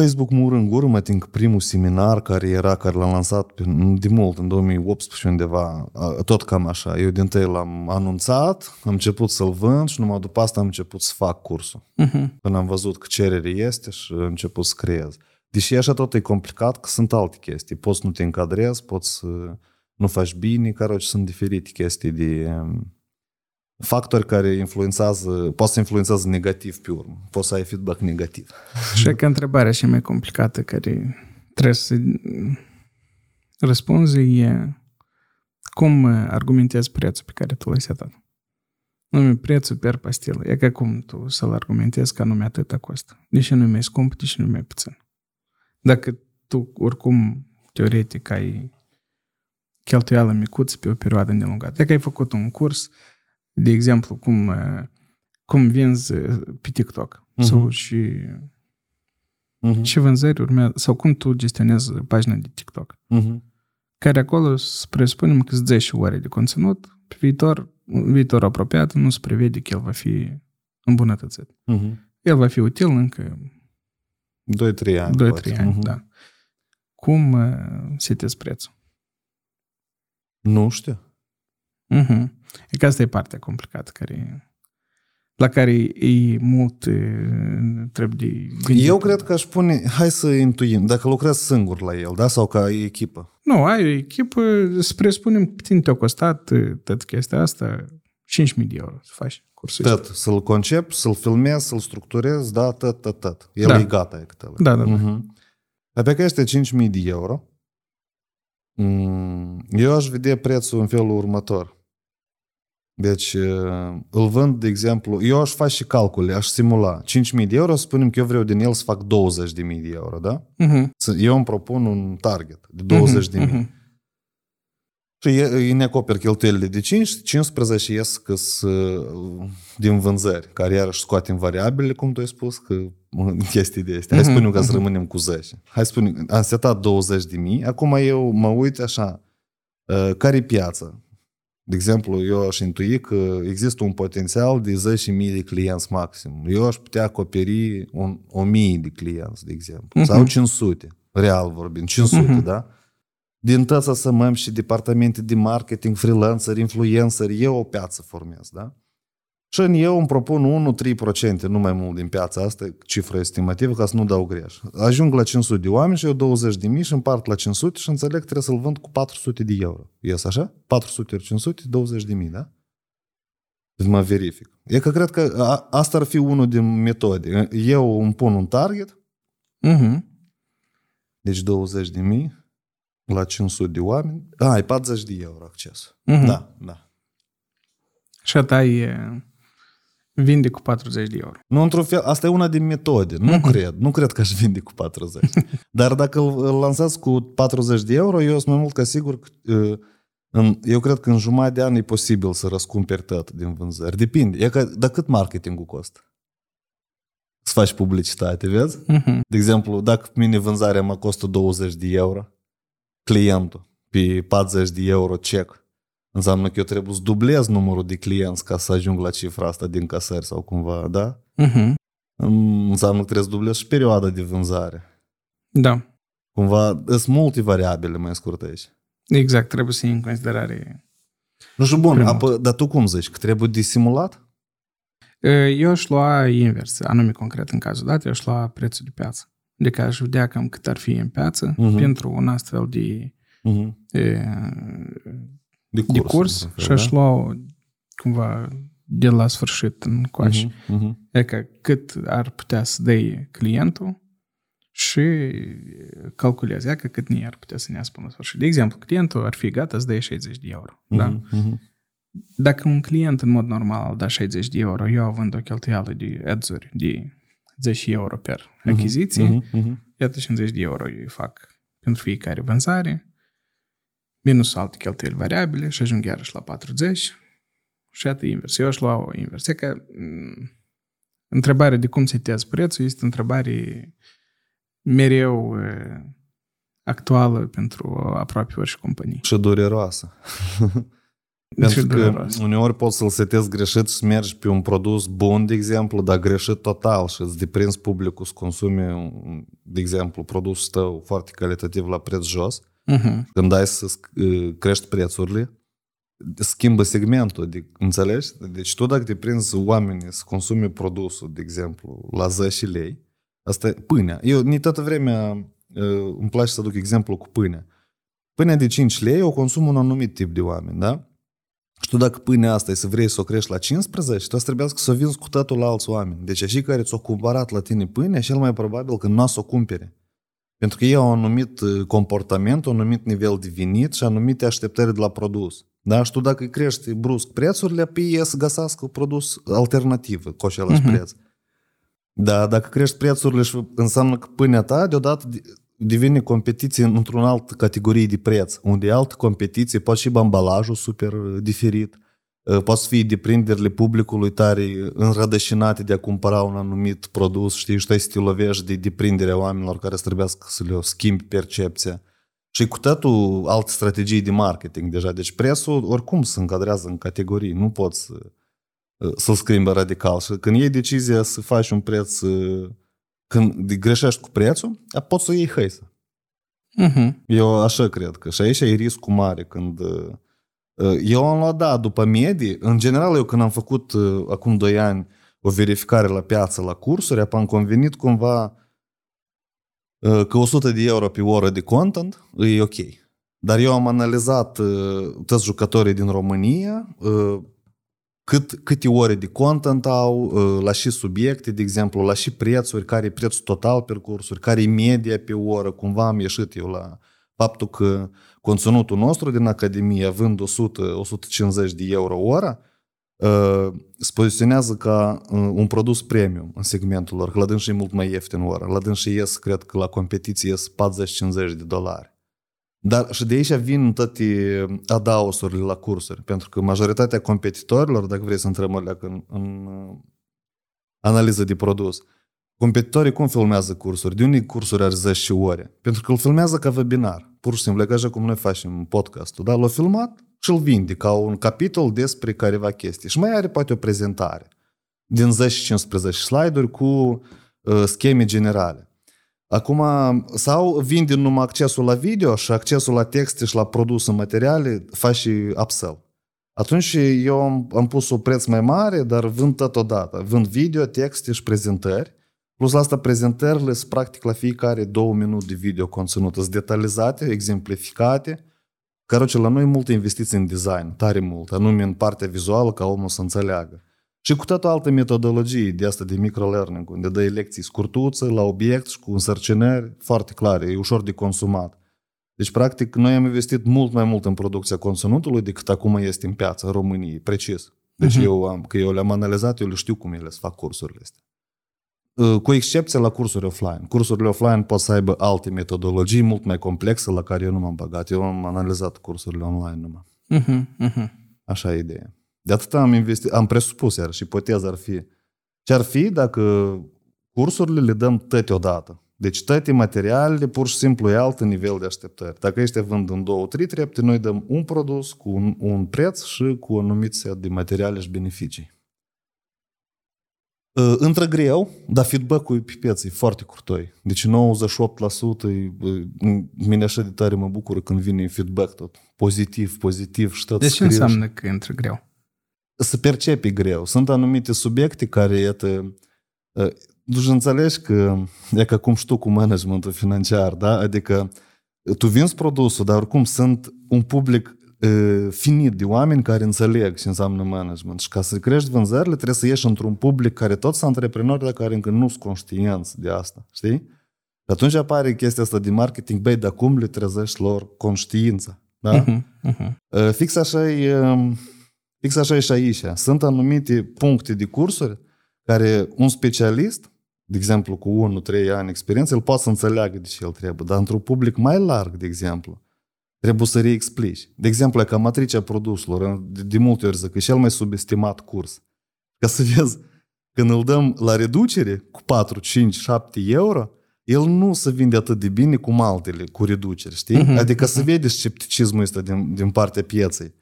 Facebook mur în gură, mă tin primul seminar care era, care l-am lansat de mult, în 2018 undeva, tot cam așa. Eu din tăi l-am anunțat, am început să-l vând și numai după asta am început să fac cursul. Uh-huh. Până am văzut că cerere este și am început să creez. Deși așa tot e complicat, că sunt alte chestii. Poți să nu te încadrezi, poți să nu faci bine, care sunt diferite chestii de factori care influențează, poate să influențează negativ pe urmă. Poți să ai feedback negativ. Și că întrebarea și mai complicată care trebuie să răspunzi e cum argumentezi prețul pe care tu l-ai setat. Nume prețul per pastilă. E ca cum tu să-l argumentezi că anume atâta costă. Deși nu e mai scump, deși nu e mai puțin. Dacă tu oricum teoretic ai cheltuială micuță pe o perioadă îndelungată. Dacă ai făcut un curs de exemplu, cum, cum vinzi pe TikTok uh-huh. sau și uh-huh. ce vânzări urmează, sau cum tu gestionezi pagina de TikTok. Uh-huh. Care acolo să presupunem că îți și ore de conținut, pe viitor, viitor apropiat, nu se prevede că el va fi îmbunătățit. Uh-huh. El va fi util încă 2-3 ani. 2-3 ani, uh-huh. da. Cum uh, setezi prețul? Nu știu. Uh-huh. E că asta e partea complicată care la care e mult trebuie de gândit. Eu cred că aș pune, hai să intuim, dacă lucrezi singur la el, da? Sau ca echipă? Nu, ai o echipă, să presupunem că tine te-a costat tot chestia asta 5.000 de euro să faci cursul Tot, să-l concep, să-l filmezi, să-l structurezi, da, tot, tot, tot. El da. e gata, e câte Da, da, da. Uh-huh. Pe că este 5.000 de euro, mm, eu aș vedea prețul în felul următor. Deci uh, îl vând, de exemplu, eu aș face și calcule, aș simula 5.000 de euro, spunem că eu vreau din el să fac 20.000 de euro, da? Uh-huh. Eu îmi propun un target de 20.000. Uh-huh. Și îi ne acoperă cheltuielile de 5, 15 ies că din vânzări, care iarăși scoatem variabile, cum tu ai spus, că chestii de astea. Hai spunem că să rămânem cu 10. Hai spunem, am setat 20 de mii, acum eu mă uit așa, care e piața? De exemplu, eu aș intui că există un potențial de 10.000 de clienți maxim. Eu aș putea acoperi un, 1.000 de clienți, de exemplu, uh-huh. sau 500, real vorbind, 500, uh-huh. da? Din tăța să măm și departamente de marketing, freelancer, influencer, eu o piață formez, da? Și eu îmi propun 1-3%, nu mai mult din piața asta, cifră estimativă, ca să nu dau greș. Ajung la 500 de oameni și eu 20 de mii și împart la 500 și înțeleg că trebuie să-l vând cu 400 de euro. Ies așa? 400 500, 20 de mii, da? Deci mă verific. E că cred că a, asta ar fi unul din metode. Eu îmi pun un target, uh-huh. deci 20 de mii la 500 de oameni. A, ai 40 de euro acces. Uh-huh. Da, da. Și a ta e Vinde cu 40 de euro. Nu, într-un fel, asta e una din metode. Nu cred. Nu cred că aș vinde cu 40. Dar dacă îl lansați cu 40 de euro, eu sunt mai mult ca sigur că eu cred că în jumătate de an e posibil să răscumperi tot din vânzări. Depinde. E că, dar cât marketingul costă? Să faci publicitate, vezi? Uh-huh. De exemplu, dacă mine vânzarea mă costă 20 de euro, clientul pe 40 de euro check, Înseamnă că eu trebuie să dublez numărul de clienți ca să ajung la cifra asta din casări sau cumva, da? Uh-huh. Înseamnă că trebuie să dublez și perioada de vânzare. Da. Cumva sunt multe variabile mai scurt aici. Exact, trebuie să iei în considerare. Nu știu, bun, apă, dar tu cum zici? Că trebuie disimulat? Eu aș lua invers, anume concret în cazul dat, eu aș lua prețul de piață. Adică aș vedea cam cât ar fi în piață uh-huh. pentru un astfel de uh-huh. e, de curs, de curs și aș da? lua cumva de la sfârșit în coace. Uh-huh, uh-huh. E că cât ar putea să dai clientul și calculează că cât nu ar putea să ne până la sfârșit. De exemplu, clientul ar fi gata să dea 60 de euro. Uh-huh, da? uh-huh. Dacă un client în mod normal da 60 de euro, eu având o cheltuială de ads de 10 euro per achiziție, uh-huh, uh-huh. iată 50 de euro eu îi fac pentru fiecare vânzare, minus alte cheltuieli variabile și ajung iarăși la 40 și iată invers. Eu aș lua o invers. E că mm, întrebarea de cum setezi prețul este întrebare mereu actuală pentru aproape orice companie. Și dureroasă. Pentru că uneori poți să-l setezi greșit și să mergi pe un produs bun, de exemplu, dar greșit total și îți deprinzi publicul să consume, de exemplu, produsul tău foarte calitativ la preț jos Uh-huh. Când ai să crești prețurile, schimbă segmentul, de, înțelegi? Deci tu dacă te prinzi oamenii să consume produsul, de exemplu, la 10 lei, asta e pâinea. Eu ni toată vremea îmi place să aduc exemplu cu pâinea. Pâinea de 5 lei o consumă un anumit tip de oameni, da? Și tu dacă pâinea asta e să vrei să o crești la 15, tu trebuie să o vinzi cu totul la alți oameni. Deci așa care ți-o cumpărat la tine pâinea, cel mai probabil că nu o să o cumpere. Pentru că ei au un anumit uh, comportament, un anumit nivel de venit și anumite așteptări de la produs. Da? Și tu dacă îi crești brusc prețurile, pe ei să găsească produs alternativ cu același uh-huh. preț. Da, dacă crești prețurile și înseamnă că pâinea ta deodată devine competiție într-un alt categorie de preț, unde e altă competiție, poate și ambalajul super uh, diferit, Ă, poate să fie deprinderile publicului tare înrădășinate de a cumpăra un anumit produs, știi, și să te lovești de deprinderea oamenilor care să trebuiască să le schimbi percepția. Și cu totul alte strategii de marketing deja. Deci prețul oricum se încadrează în categorii. Nu poți ă, să-l schimbi radical. Și când iei decizia să faci un preț, ă, când greșești cu prețul, poți să o iei hăisă. Uh-huh. Eu așa cred că. Și aici e riscul mare când Uh, eu am luat, da, după medii. În general, eu când am făcut uh, acum 2 ani o verificare la piață, la cursuri, am convenit cumva uh, că 100 de euro pe oră de content e ok. Dar eu am analizat toți jucătorii din România, cât, câte ore de content au, la și subiecte, de exemplu, la și prețuri, care e prețul total pe cursuri, care e media pe oră, cumva am ieșit eu la faptul că conținutul nostru din Academie, având 100-150 de euro ora, ă, se poziționează ca ă, un produs premium în segmentul lor, că la dânsă e mult mai ieftin ora. La dânsă ies, cred că la competiție ies 40-50 de dolari. Dar și de aici vin toate adausurile la cursuri, pentru că majoritatea competitorilor, dacă vrei să întrebăm în, în uh, analiză de produs, competitorii cum filmează cursuri? De unde cursuri are 10 ore? Pentru că îl filmează ca webinar. Pur și simplu, ca așa cum noi facem podcastul. Da? L-a filmat și îl vinde ca un capitol despre careva chestii. Și mai are poate o prezentare din 10-15 slide-uri cu uh, scheme generale. Acum, sau vinde numai accesul la video și accesul la texte și la produse materiale, faci și upsell. Atunci eu am, am pus un preț mai mare, dar vând totodată. Vând video, texte și prezentări. Plus la asta prezentările sunt practic la fiecare două minute de video conținut. Sunt detalizate, exemplificate. Căroce, la noi multe investiții în design, tare mult, anume în partea vizuală ca omul să înțeleagă. Și cu toată altă metodologie de asta de microlearning, unde dai lecții scurtuțe, la obiect și cu însărcinări foarte clare, e ușor de consumat. Deci, practic, noi am investit mult mai mult în producția conținutului decât acum este în piața României, precis. Deci uh-huh. eu am, că eu le-am analizat, eu le știu cum ele să fac cursurile astea. Ă, cu excepție la cursuri offline. Cursurile offline pot să aibă alte metodologii mult mai complexe la care eu nu m-am băgat. Eu am analizat cursurile online numai. Uh-huh, uh-huh. Așa e ideea. De atât am investit, am presupus, iar și ipoteza ar fi ce ar fi dacă cursurile le dăm tăte odată. Deci toate materialele pur și simplu e alt nivel de așteptări. Dacă ești vând în două, trei trepte, noi dăm un produs cu un, un preț și cu un anumit set de materiale și beneficii. Ă, intră greu, dar feedback-ul pe piață e foarte curtoi. Deci 98% e, mine așa de tare mă bucură când vine feedback tot. Pozitiv, pozitiv și tot Deci ce înseamnă că intră greu? Să percepi greu. Sunt anumite subiecte care, iată, tu înțelegi că e ca cum știu cu managementul financiar, da? Adică tu vinzi produsul, dar oricum sunt un public finit de oameni care înțeleg ce înseamnă management. Și ca să crești vânzările, trebuie să ieși într-un public care toți sunt antreprenori, dar care încă nu sunt conștienți de asta. Știi? Și atunci apare chestia asta de marketing, băi, dar cum le trezești lor conștiința? Da? Uh-huh, uh-huh. Fix așa e, fix așa e și aici. Sunt anumite puncte de cursuri care un specialist, de exemplu, cu 1-3 ani experiență, el poate să înțeleagă de ce el trebuie, dar într-un public mai larg, de exemplu, trebuie să reexplici. De exemplu, ca matricea produselor, de, de multe ori zic că e cel mai subestimat curs. Ca să vezi, când îl dăm la reducere cu 4, 5, 7 euro, el nu se vinde atât de bine cum altele cu reducere, știi? Uh-huh. Adică uh-huh. să vede scepticismul ăsta din, din partea pieței.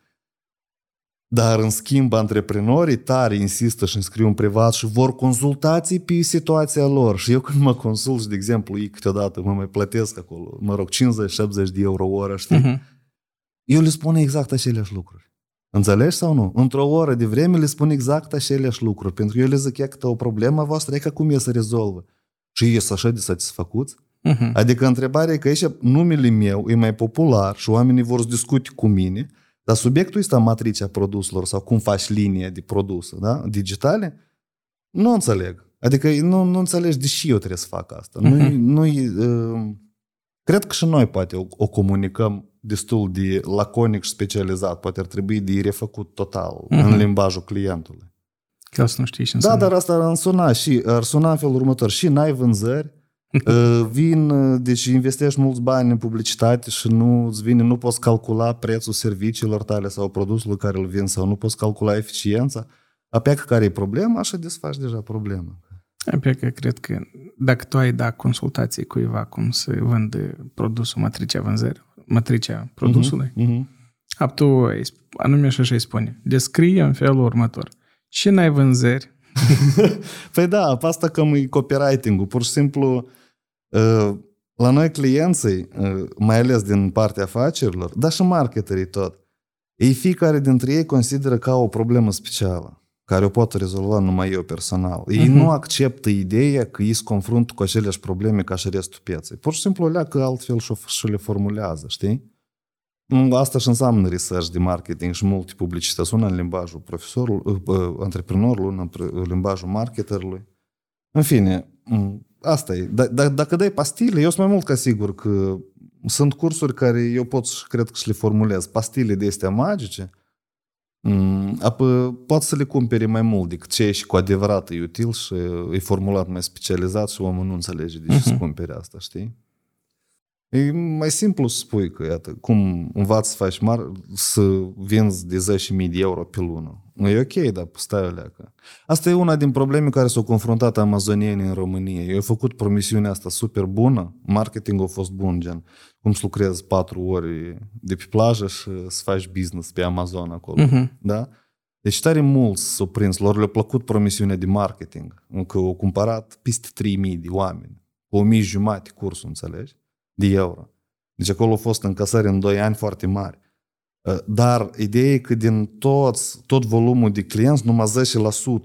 Dar, în schimb, antreprenorii tare insistă și înscriu în privat și vor consultații pe situația lor. Și eu când mă consult, de exemplu, ei câteodată mă mai plătesc acolo, mă rog, 50-70 de euro o oră, știi? Uh-huh. Eu le spun exact aceleași lucruri. Înțelegi sau nu? Într-o oră de vreme le spun exact aceleași lucruri. Pentru că eu le zic, e că o problemă voastră, e ca cum e să rezolvă. Și ei sunt așa de satisfăcuți. Uh-huh. Adică întrebarea e că aici numele meu e mai popular și oamenii vor să discute cu mine – dar subiectul ăsta, matricea produselor sau cum faci linie de produse da? digitale, nu înțeleg. Adică nu, nu înțelegi de ce eu trebuie să fac asta. Uh-huh. Nu, nu, uh, cred că și noi poate o, o comunicăm destul de laconic și specializat. Poate ar trebui de refăcut total uh-huh. în limbajul clientului. Ca să nu știi ce Da, dar asta ar suna și ar suna în felul următor. Și n-ai vânzări, Uh, vin, uh, deci investești mulți bani în publicitate și nu îți vine, nu poți calcula prețul serviciilor tale sau produsului care îl vin sau nu poți calcula eficiența. Apea că care e problema, așa desfaci deja problema. Apea că cred că dacă tu ai da consultații cuiva cum să vândă produsul, matricea vânzării, matricea produsului, uh-huh, uh-huh. tu anume și așa îi spune, descrie în felul următor. Și n-ai vânzări? păi da, asta cam e copywriting-ul. Pur și simplu, la noi clienții, mai ales din partea afacerilor, dar și marketerii tot, ei fiecare dintre ei consideră ca o problemă specială, care o pot rezolva numai eu personal. Ei uh-huh. nu acceptă ideea că ei se confruntă cu aceleași probleme ca și restul pieței. Pur și simplu leacă altfel și le formulează, știi? Asta și înseamnă research de marketing și multe publicități. Una în limbajul profesorului, antreprenorului, în limbajul marketerului. În fine, asta e. D- d- dacă dai pastile, eu sunt mai mult ca sigur că sunt cursuri care eu pot și cred că și le formulez. Pastile de astea magice, apă, pot să le cumpere mai mult decât ce e și cu adevărat e util și e formulat mai specializat și omul nu înțelege de ce uh-huh. să cumpere asta, știi? E mai simplu să spui că, iată, cum învați să faci mari, să vinzi de 10.000 de euro pe lună. E ok, dar stai o leacă. Asta e una din probleme care s-au confruntat amazonienii în România. Eu au făcut promisiunea asta super bună, marketingul a fost bun, gen cum să lucrezi patru ori de pe plajă și să faci business pe Amazon acolo. Uh-huh. Da? Deci tare mulți s-au prins, lor le-a plăcut promisiunea de marketing, că au cumpărat peste 3000 de oameni, cu 1000 jumate cursul, înțelegi? De euro. Deci acolo a fost încasări în 2 ani foarte mari. Uh, dar ideea e că din toți, tot volumul de clienți, numai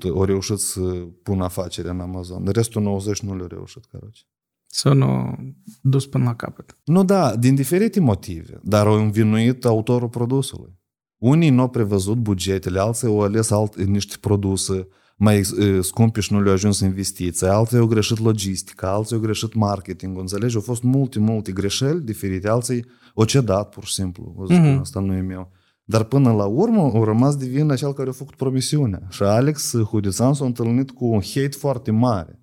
10% au reușit să pună afacere în Amazon. De restul 90% nu le-au reușit, caroce. Să nu dus până la capăt. Nu, da, din diferite motive, dar au învinuit autorul produsului. Unii nu au prevăzut bugetele, alții au ales alt, niște produse mai scumpe și nu le-au ajuns investiții, alții au greșit logistica, alții au greșit marketingul, înțelegi? Au fost multe, multe greșeli diferite, alții au cedat pur și simplu. O zic, mm-hmm. asta nu e meu. Dar până la urmă au rămas de vină cel care a făcut promisiunea. Și Alex Hudițan s-a întâlnit cu un hate foarte mare.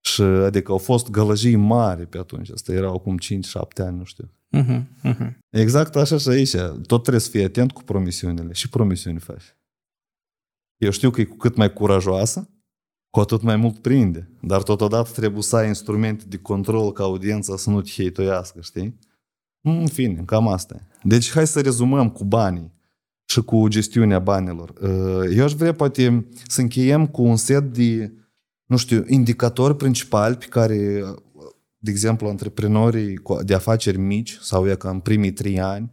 Și adică au fost gălăjii mari pe atunci. Asta erau acum 5-7 ani, nu știu. Uh-huh, uh-huh. Exact așa și aici. Tot trebuie să fii atent cu promisiunile. Și promisiuni faci. Eu știu că e cu cât mai curajoasă, cu atât mai mult prinde. Dar totodată trebuie să ai instrumente de control ca audiența să nu te heitoiască, știi? În fine, cam asta e. Deci hai să rezumăm cu banii și cu gestiunea banilor. Eu aș vrea poate să încheiem cu un set de nu știu, indicatori principali pe care, de exemplu, antreprenorii de afaceri mici sau e ca în primii trei ani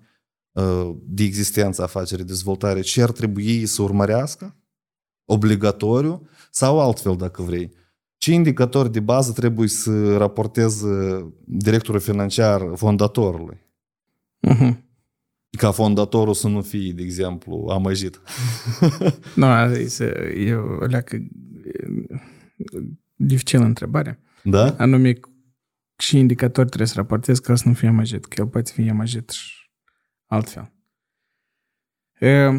uh, de existență afacerii dezvoltare, ce ar trebui să urmărească? Obligatoriu sau altfel, dacă vrei. Ce indicatori de bază trebuie să raporteze directorul financiar fondatorului? Uh-huh. Ca fondatorul să nu fie, de exemplu, amăjit. nu, e o leacă dificilă întrebare. Da? Anume, și indicatori trebuie să raportezi ca să nu fie amăjit, că el poate fi amăjit și altfel. E,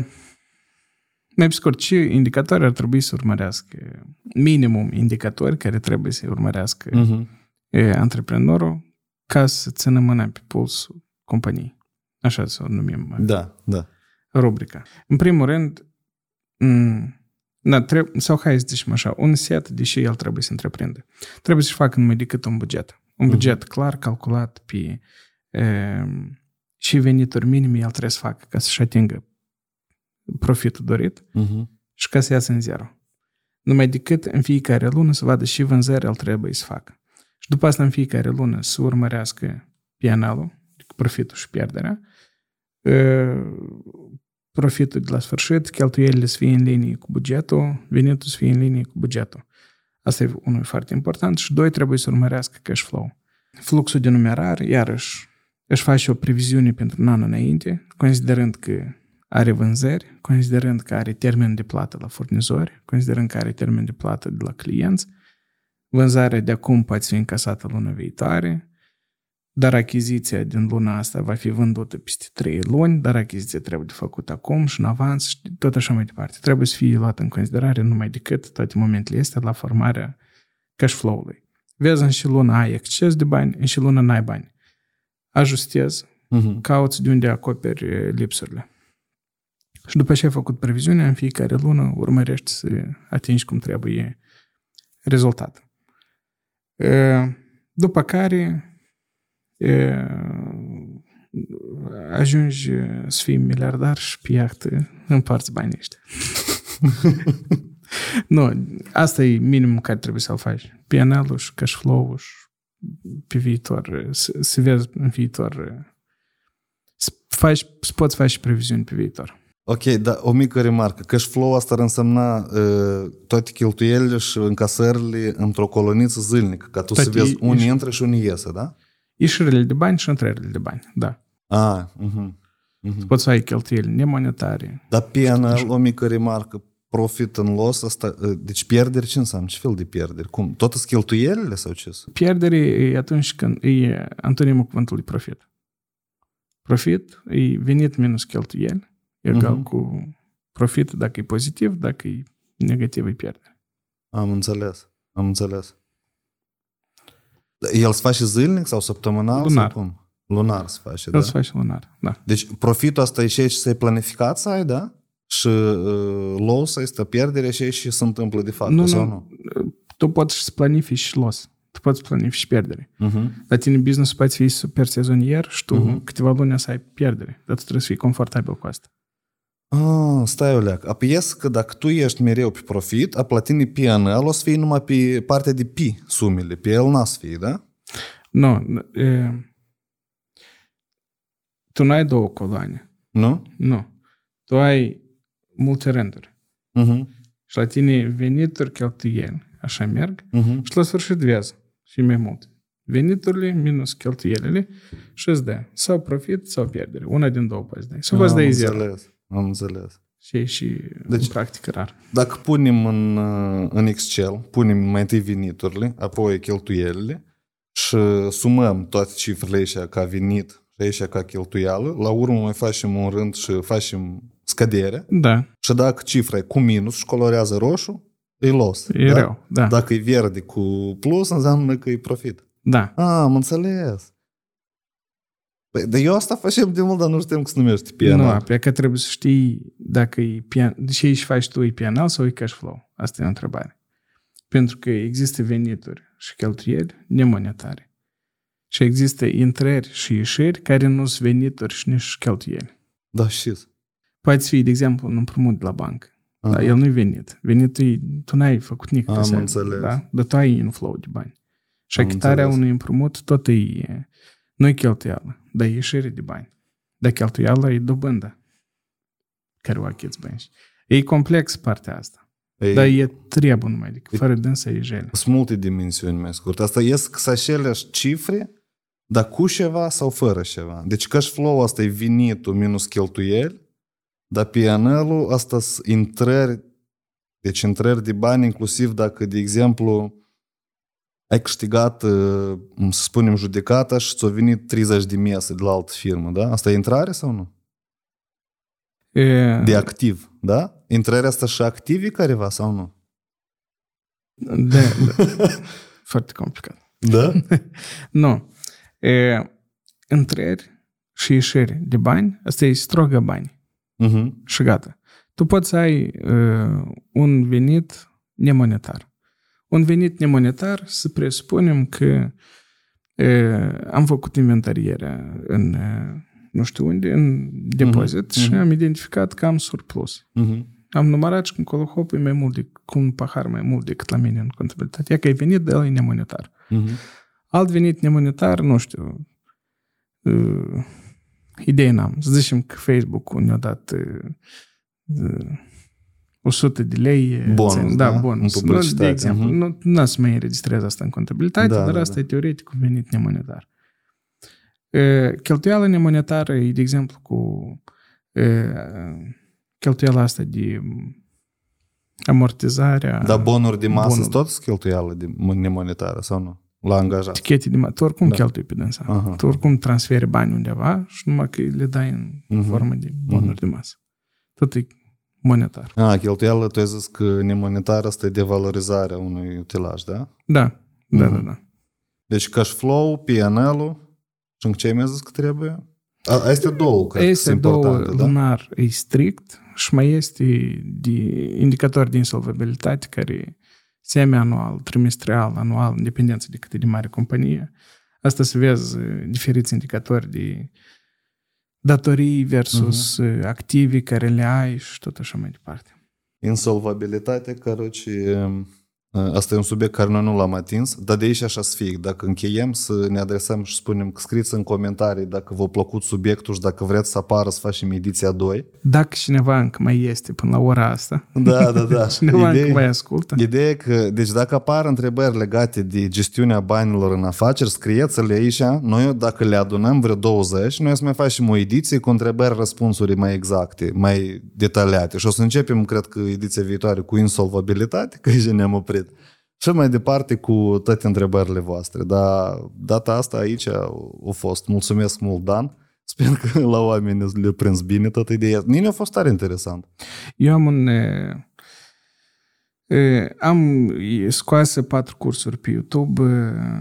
mai pe scurt, ce indicatori ar trebui să urmărească? Minimum indicatori care trebuie să urmărească uh-huh. e, antreprenorul ca să țină mâna pe pulsul companiei. Așa să o numim. Da, da. Rubrica. În primul rând, m- da, trebuie, sau hai să zicem așa, un set de ce el trebuie să întreprinde. Trebuie să-și facă numai decât un buget. Un uh-huh. buget clar, calculat pe e, și venituri minime el trebuie să facă ca să-și atingă profitul dorit uh-huh. și ca să iasă în zero. Numai decât în fiecare lună să vadă și vânzări el trebuie să facă. Și după asta în fiecare lună să urmărească PNL-ul, adică profitul și pierderea, profitul de la sfârșit, cheltuielile să fie în linie cu bugetul, venitul să fie în linie cu bugetul. Asta e unul foarte important. Și doi, trebuie să urmărească cash flow. Fluxul de numerar, iarăși, își face o previziune pentru un an înainte, considerând că are vânzări, considerând că are termen de plată la furnizori, considerând că are termen de plată de la clienți, vânzarea de acum poate fi încasată luna viitoare, dar achiziția din luna asta va fi vândută peste 3 luni, dar achiziția trebuie de făcut acum și în avans și tot așa mai departe. Trebuie să fie luat în considerare numai decât toate momentele astea la formarea cash flow-ului. Vezi, în și luna ai exces de bani, în și luna n-ai bani. Ajustezi, uh-huh. cauți de unde acoperi lipsurile. Și după ce ai făcut previziunea, în fiecare lună urmărești să atingi cum trebuie rezultatul. După care ajungi să fii miliardar și pe iahtă împarți banii ăștia. nu, asta e minimul care trebuie să-l faci. PNL-ul și cash flow-ul și pe viitor, să, să vezi în viitor, să, faci, să poți face previziuni pe viitor. Ok, dar o mică remarcă. Cash flow asta ar însemna uh, toate cheltuielile și încasările într-o coloniță zilnică, ca tu toate să vezi unii intră și unii iese, da? ieșirile de bani și intrările de bani, da. Ah, uh-huh. Uh-huh. Poți să ai cheltuieli nemonetare. Dar PNL, o mică remarcă, profit în loss, asta, ă, deci pierderi ce înseamnă? Ce fel de pierderi? Cum? Tot sunt cheltuielile sau ce Pierderi e atunci când e antonimul cuvântului profit. Profit e venit minus cheltuieli, egal uh-huh. cu profit dacă e pozitiv, dacă e negativ e pierdere. Am înțeles, am înțeles. El se face zilnic sau săptămânal? Lunar. Sau cum? Lunar se face, El da? se face lunar, da. Deci profitul asta e și să-i planificat să ai, da? Și uh, loss este pierdere și și se întâmplă de fapt, Nu, sau nu. nu? Tu poți să planifici și loss. Tu poți planifici pierdere. Uh-huh. Dar tine business poate fi super sezonier și tu Mhm. câteva luni să ai pierdere. Dar tu trebuie să fii confortabil cu asta. Ah, stai o leac. Apoi că dacă tu ești mereu pe profit, a platini P&L o să fie numai pe partea de P sumele. Pe el n-a să fie, da? Nu, e, tu nu ai două coloane. Nu? Nu. Tu ai multe rânduri. Uh-huh. Și la tine venituri, cheltuieli, așa merg. Uh-huh. Și la sfârșit vezi și mai mult. Veniturile minus cheltuielile și îți dă sau profit sau pierdere. Una din două poți dai. Sau poți dai zero. înțeles. Am înțeles. Și e și Deci- în practică rar. Dacă punem în, uh, în Excel, punem mai întâi veniturile, apoi cheltuielile și sumăm toate cifrele aici ca venit și aici ca cheltuială, la urmă mai facem un rând și facem scădere Da, și dacă cifra e cu minus și colorează roșu, e loss. e da? rău. Da, Dacă e verde cu plus, înseamnă că e profit. da. Ah, am înțeles. Păi, dar eu asta facem de mult, dar nu știm cum se numește P&L. Nu, pe că trebuie să știi dacă e PN, de ce își faci tu, e PNL sau e cash flow? Asta e o întrebare. Pentru că există venituri și cheltuieli nemonetare. Și există intrări și ieșiri care nu sunt venituri și nici cheltuieli. Da, și Poate fi, de exemplu, un împrumut de la bancă. Aha. Dar el nu-i venit. Venitul e, tu n-ai făcut nici Am înțeles. Da? Dar tu ai inflow de bani. Și Am achitarea înțeles. unui împrumut tot e, nu e cheltuială, dar e ieșire de bani. Dar cheltuiala e dobândă care o achiți bani. E complex partea asta. Ei, Dar e trebuie numai, adică fără dânsă e jele. Sunt multe dimensiuni mai scurt. Asta ies să aceleași cifre, dar cu ceva sau fără ceva. Deci cash flow asta e venitul minus cheltuieli, dar PNL-ul asta sunt intrări, deci intrări de bani, inclusiv dacă, de exemplu, ai câștigat, uh, să spunem, judecata și ți-a venit 30 de mese de la altă firmă, da? Asta e intrare sau nu? E, De activ, da? Intrarea asta și activi careva sau nu? da, da. Foarte complicat. Da? Nu. E, intrări și ieșiri de bani, asta e strogă bani. uh-huh. și gata. Tu poți să ai uh, un venit nemonetar. Un venit nemonetar, să presupunem că uh, am făcut inventarierea în uh, nu știu unde, în depozit Mhm, și mhm. am identificat că am surplus. Uh-huh. Am numărat și încolo, hop, e mai mult de, cu un pahar mai mult decât la mine în contabilitate. Ia că e venit, dar el e nemonetar. Uh-huh. Alt venit nemonetar, nu știu, uh, idei n-am. Să zicem că Facebook-ul ne-a dat uh, uh, 100 de lei. uh, Bonus, țin- da? da? bonus. În Nu, publicitate, de exemplu, mhm. nu, nu să mai înregistrez asta în contabilitate, Da, dar da, asta da. e teoretic un venit nemonetar. Uh, Cheltuiala nemonetară e, de exemplu, cu uh, cheltuiala asta de amortizarea Dar bonuri de masă Bonuri. sunt tot cheltuială de nemonetară sau nu? La angajat. tichete de ma- tu oricum Da. da. cheltui pe dânsa. Aha. Tu oricum transferi bani undeva și numai că le dai în Mhm. formă de bonuri de masă. Tot e monetar. A, cheltuială, tu ai zis că nemonetară asta e devalorizarea unui utilaj, da? Da, da, Mhm. da, da. Deci cash flow, PNL-ul și în ce ai mai zis că trebuie? A, astea două, cred că Este sunt două, importante, da? lunar e strict și mai este de indicator de insolvabilitate care e semi-anual, trimestrial, anual, în dependență de cât e de mare companie. Asta să vezi uh, diferiți indicatori de datorii versus Mhm. uh, activi care le ai și tot așa mai departe. Insolvabilitate, короче, asta e un subiect care noi nu l-am atins, dar de aici așa să fie. Dacă încheiem, să ne adresăm și spunem că scriți în comentarii dacă v-a plăcut subiectul și dacă vreți să apară să facem ediția 2. Dacă cineva încă mai este până la ora asta, Da, da, da. cineva Ideea- încă mai ascultă, Ideea e că, deci dacă apar întrebări legate de gestiunea banilor în afaceri, scrieți-le aici. Noi, dacă le adunăm vreo 20, noi o să mai facem o ediție cu întrebări, răspunsuri mai exacte, mai detaliate. Și o să începem, cred că, ediția viitoare cu insolvabilitate, că aici ne-am oprit. Și mai departe cu toate întrebările voastre. Dar data asta aici a fost. Mulțumesc mult, Dan. Sper că la oameni le prins bine toată ideea. Mine a fost tare interesant. Eu am un... e, Am scoase patru cursuri pe YouTube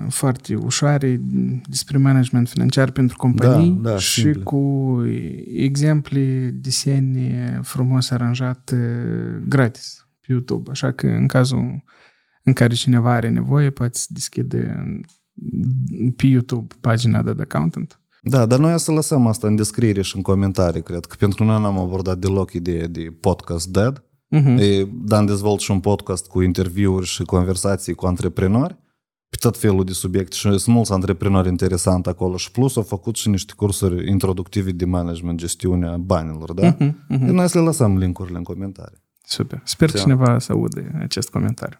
foarte ușoare despre management financiar pentru companii da, da, și simple. cu exemple, desene frumos aranjat gratis pe YouTube. Așa că în cazul în care cineva are nevoie, poate să deschide pe YouTube pagina de accountant. Da, dar noi o să lăsăm asta în descriere și în comentarii, cred că pentru că noi n-am abordat deloc ideea de podcast dead. Uh-huh. E, Dan dezvolt și un podcast cu interviuri și conversații cu antreprenori pe tot felul de subiecte și sunt mulți antreprenori interesanti acolo și plus au făcut și niște cursuri introductive de management, gestiunea banilor, da? Uh-huh, uh-huh. Noi să le lăsăm linkurile în comentarii. Super. Sper că cineva să aude acest comentariu.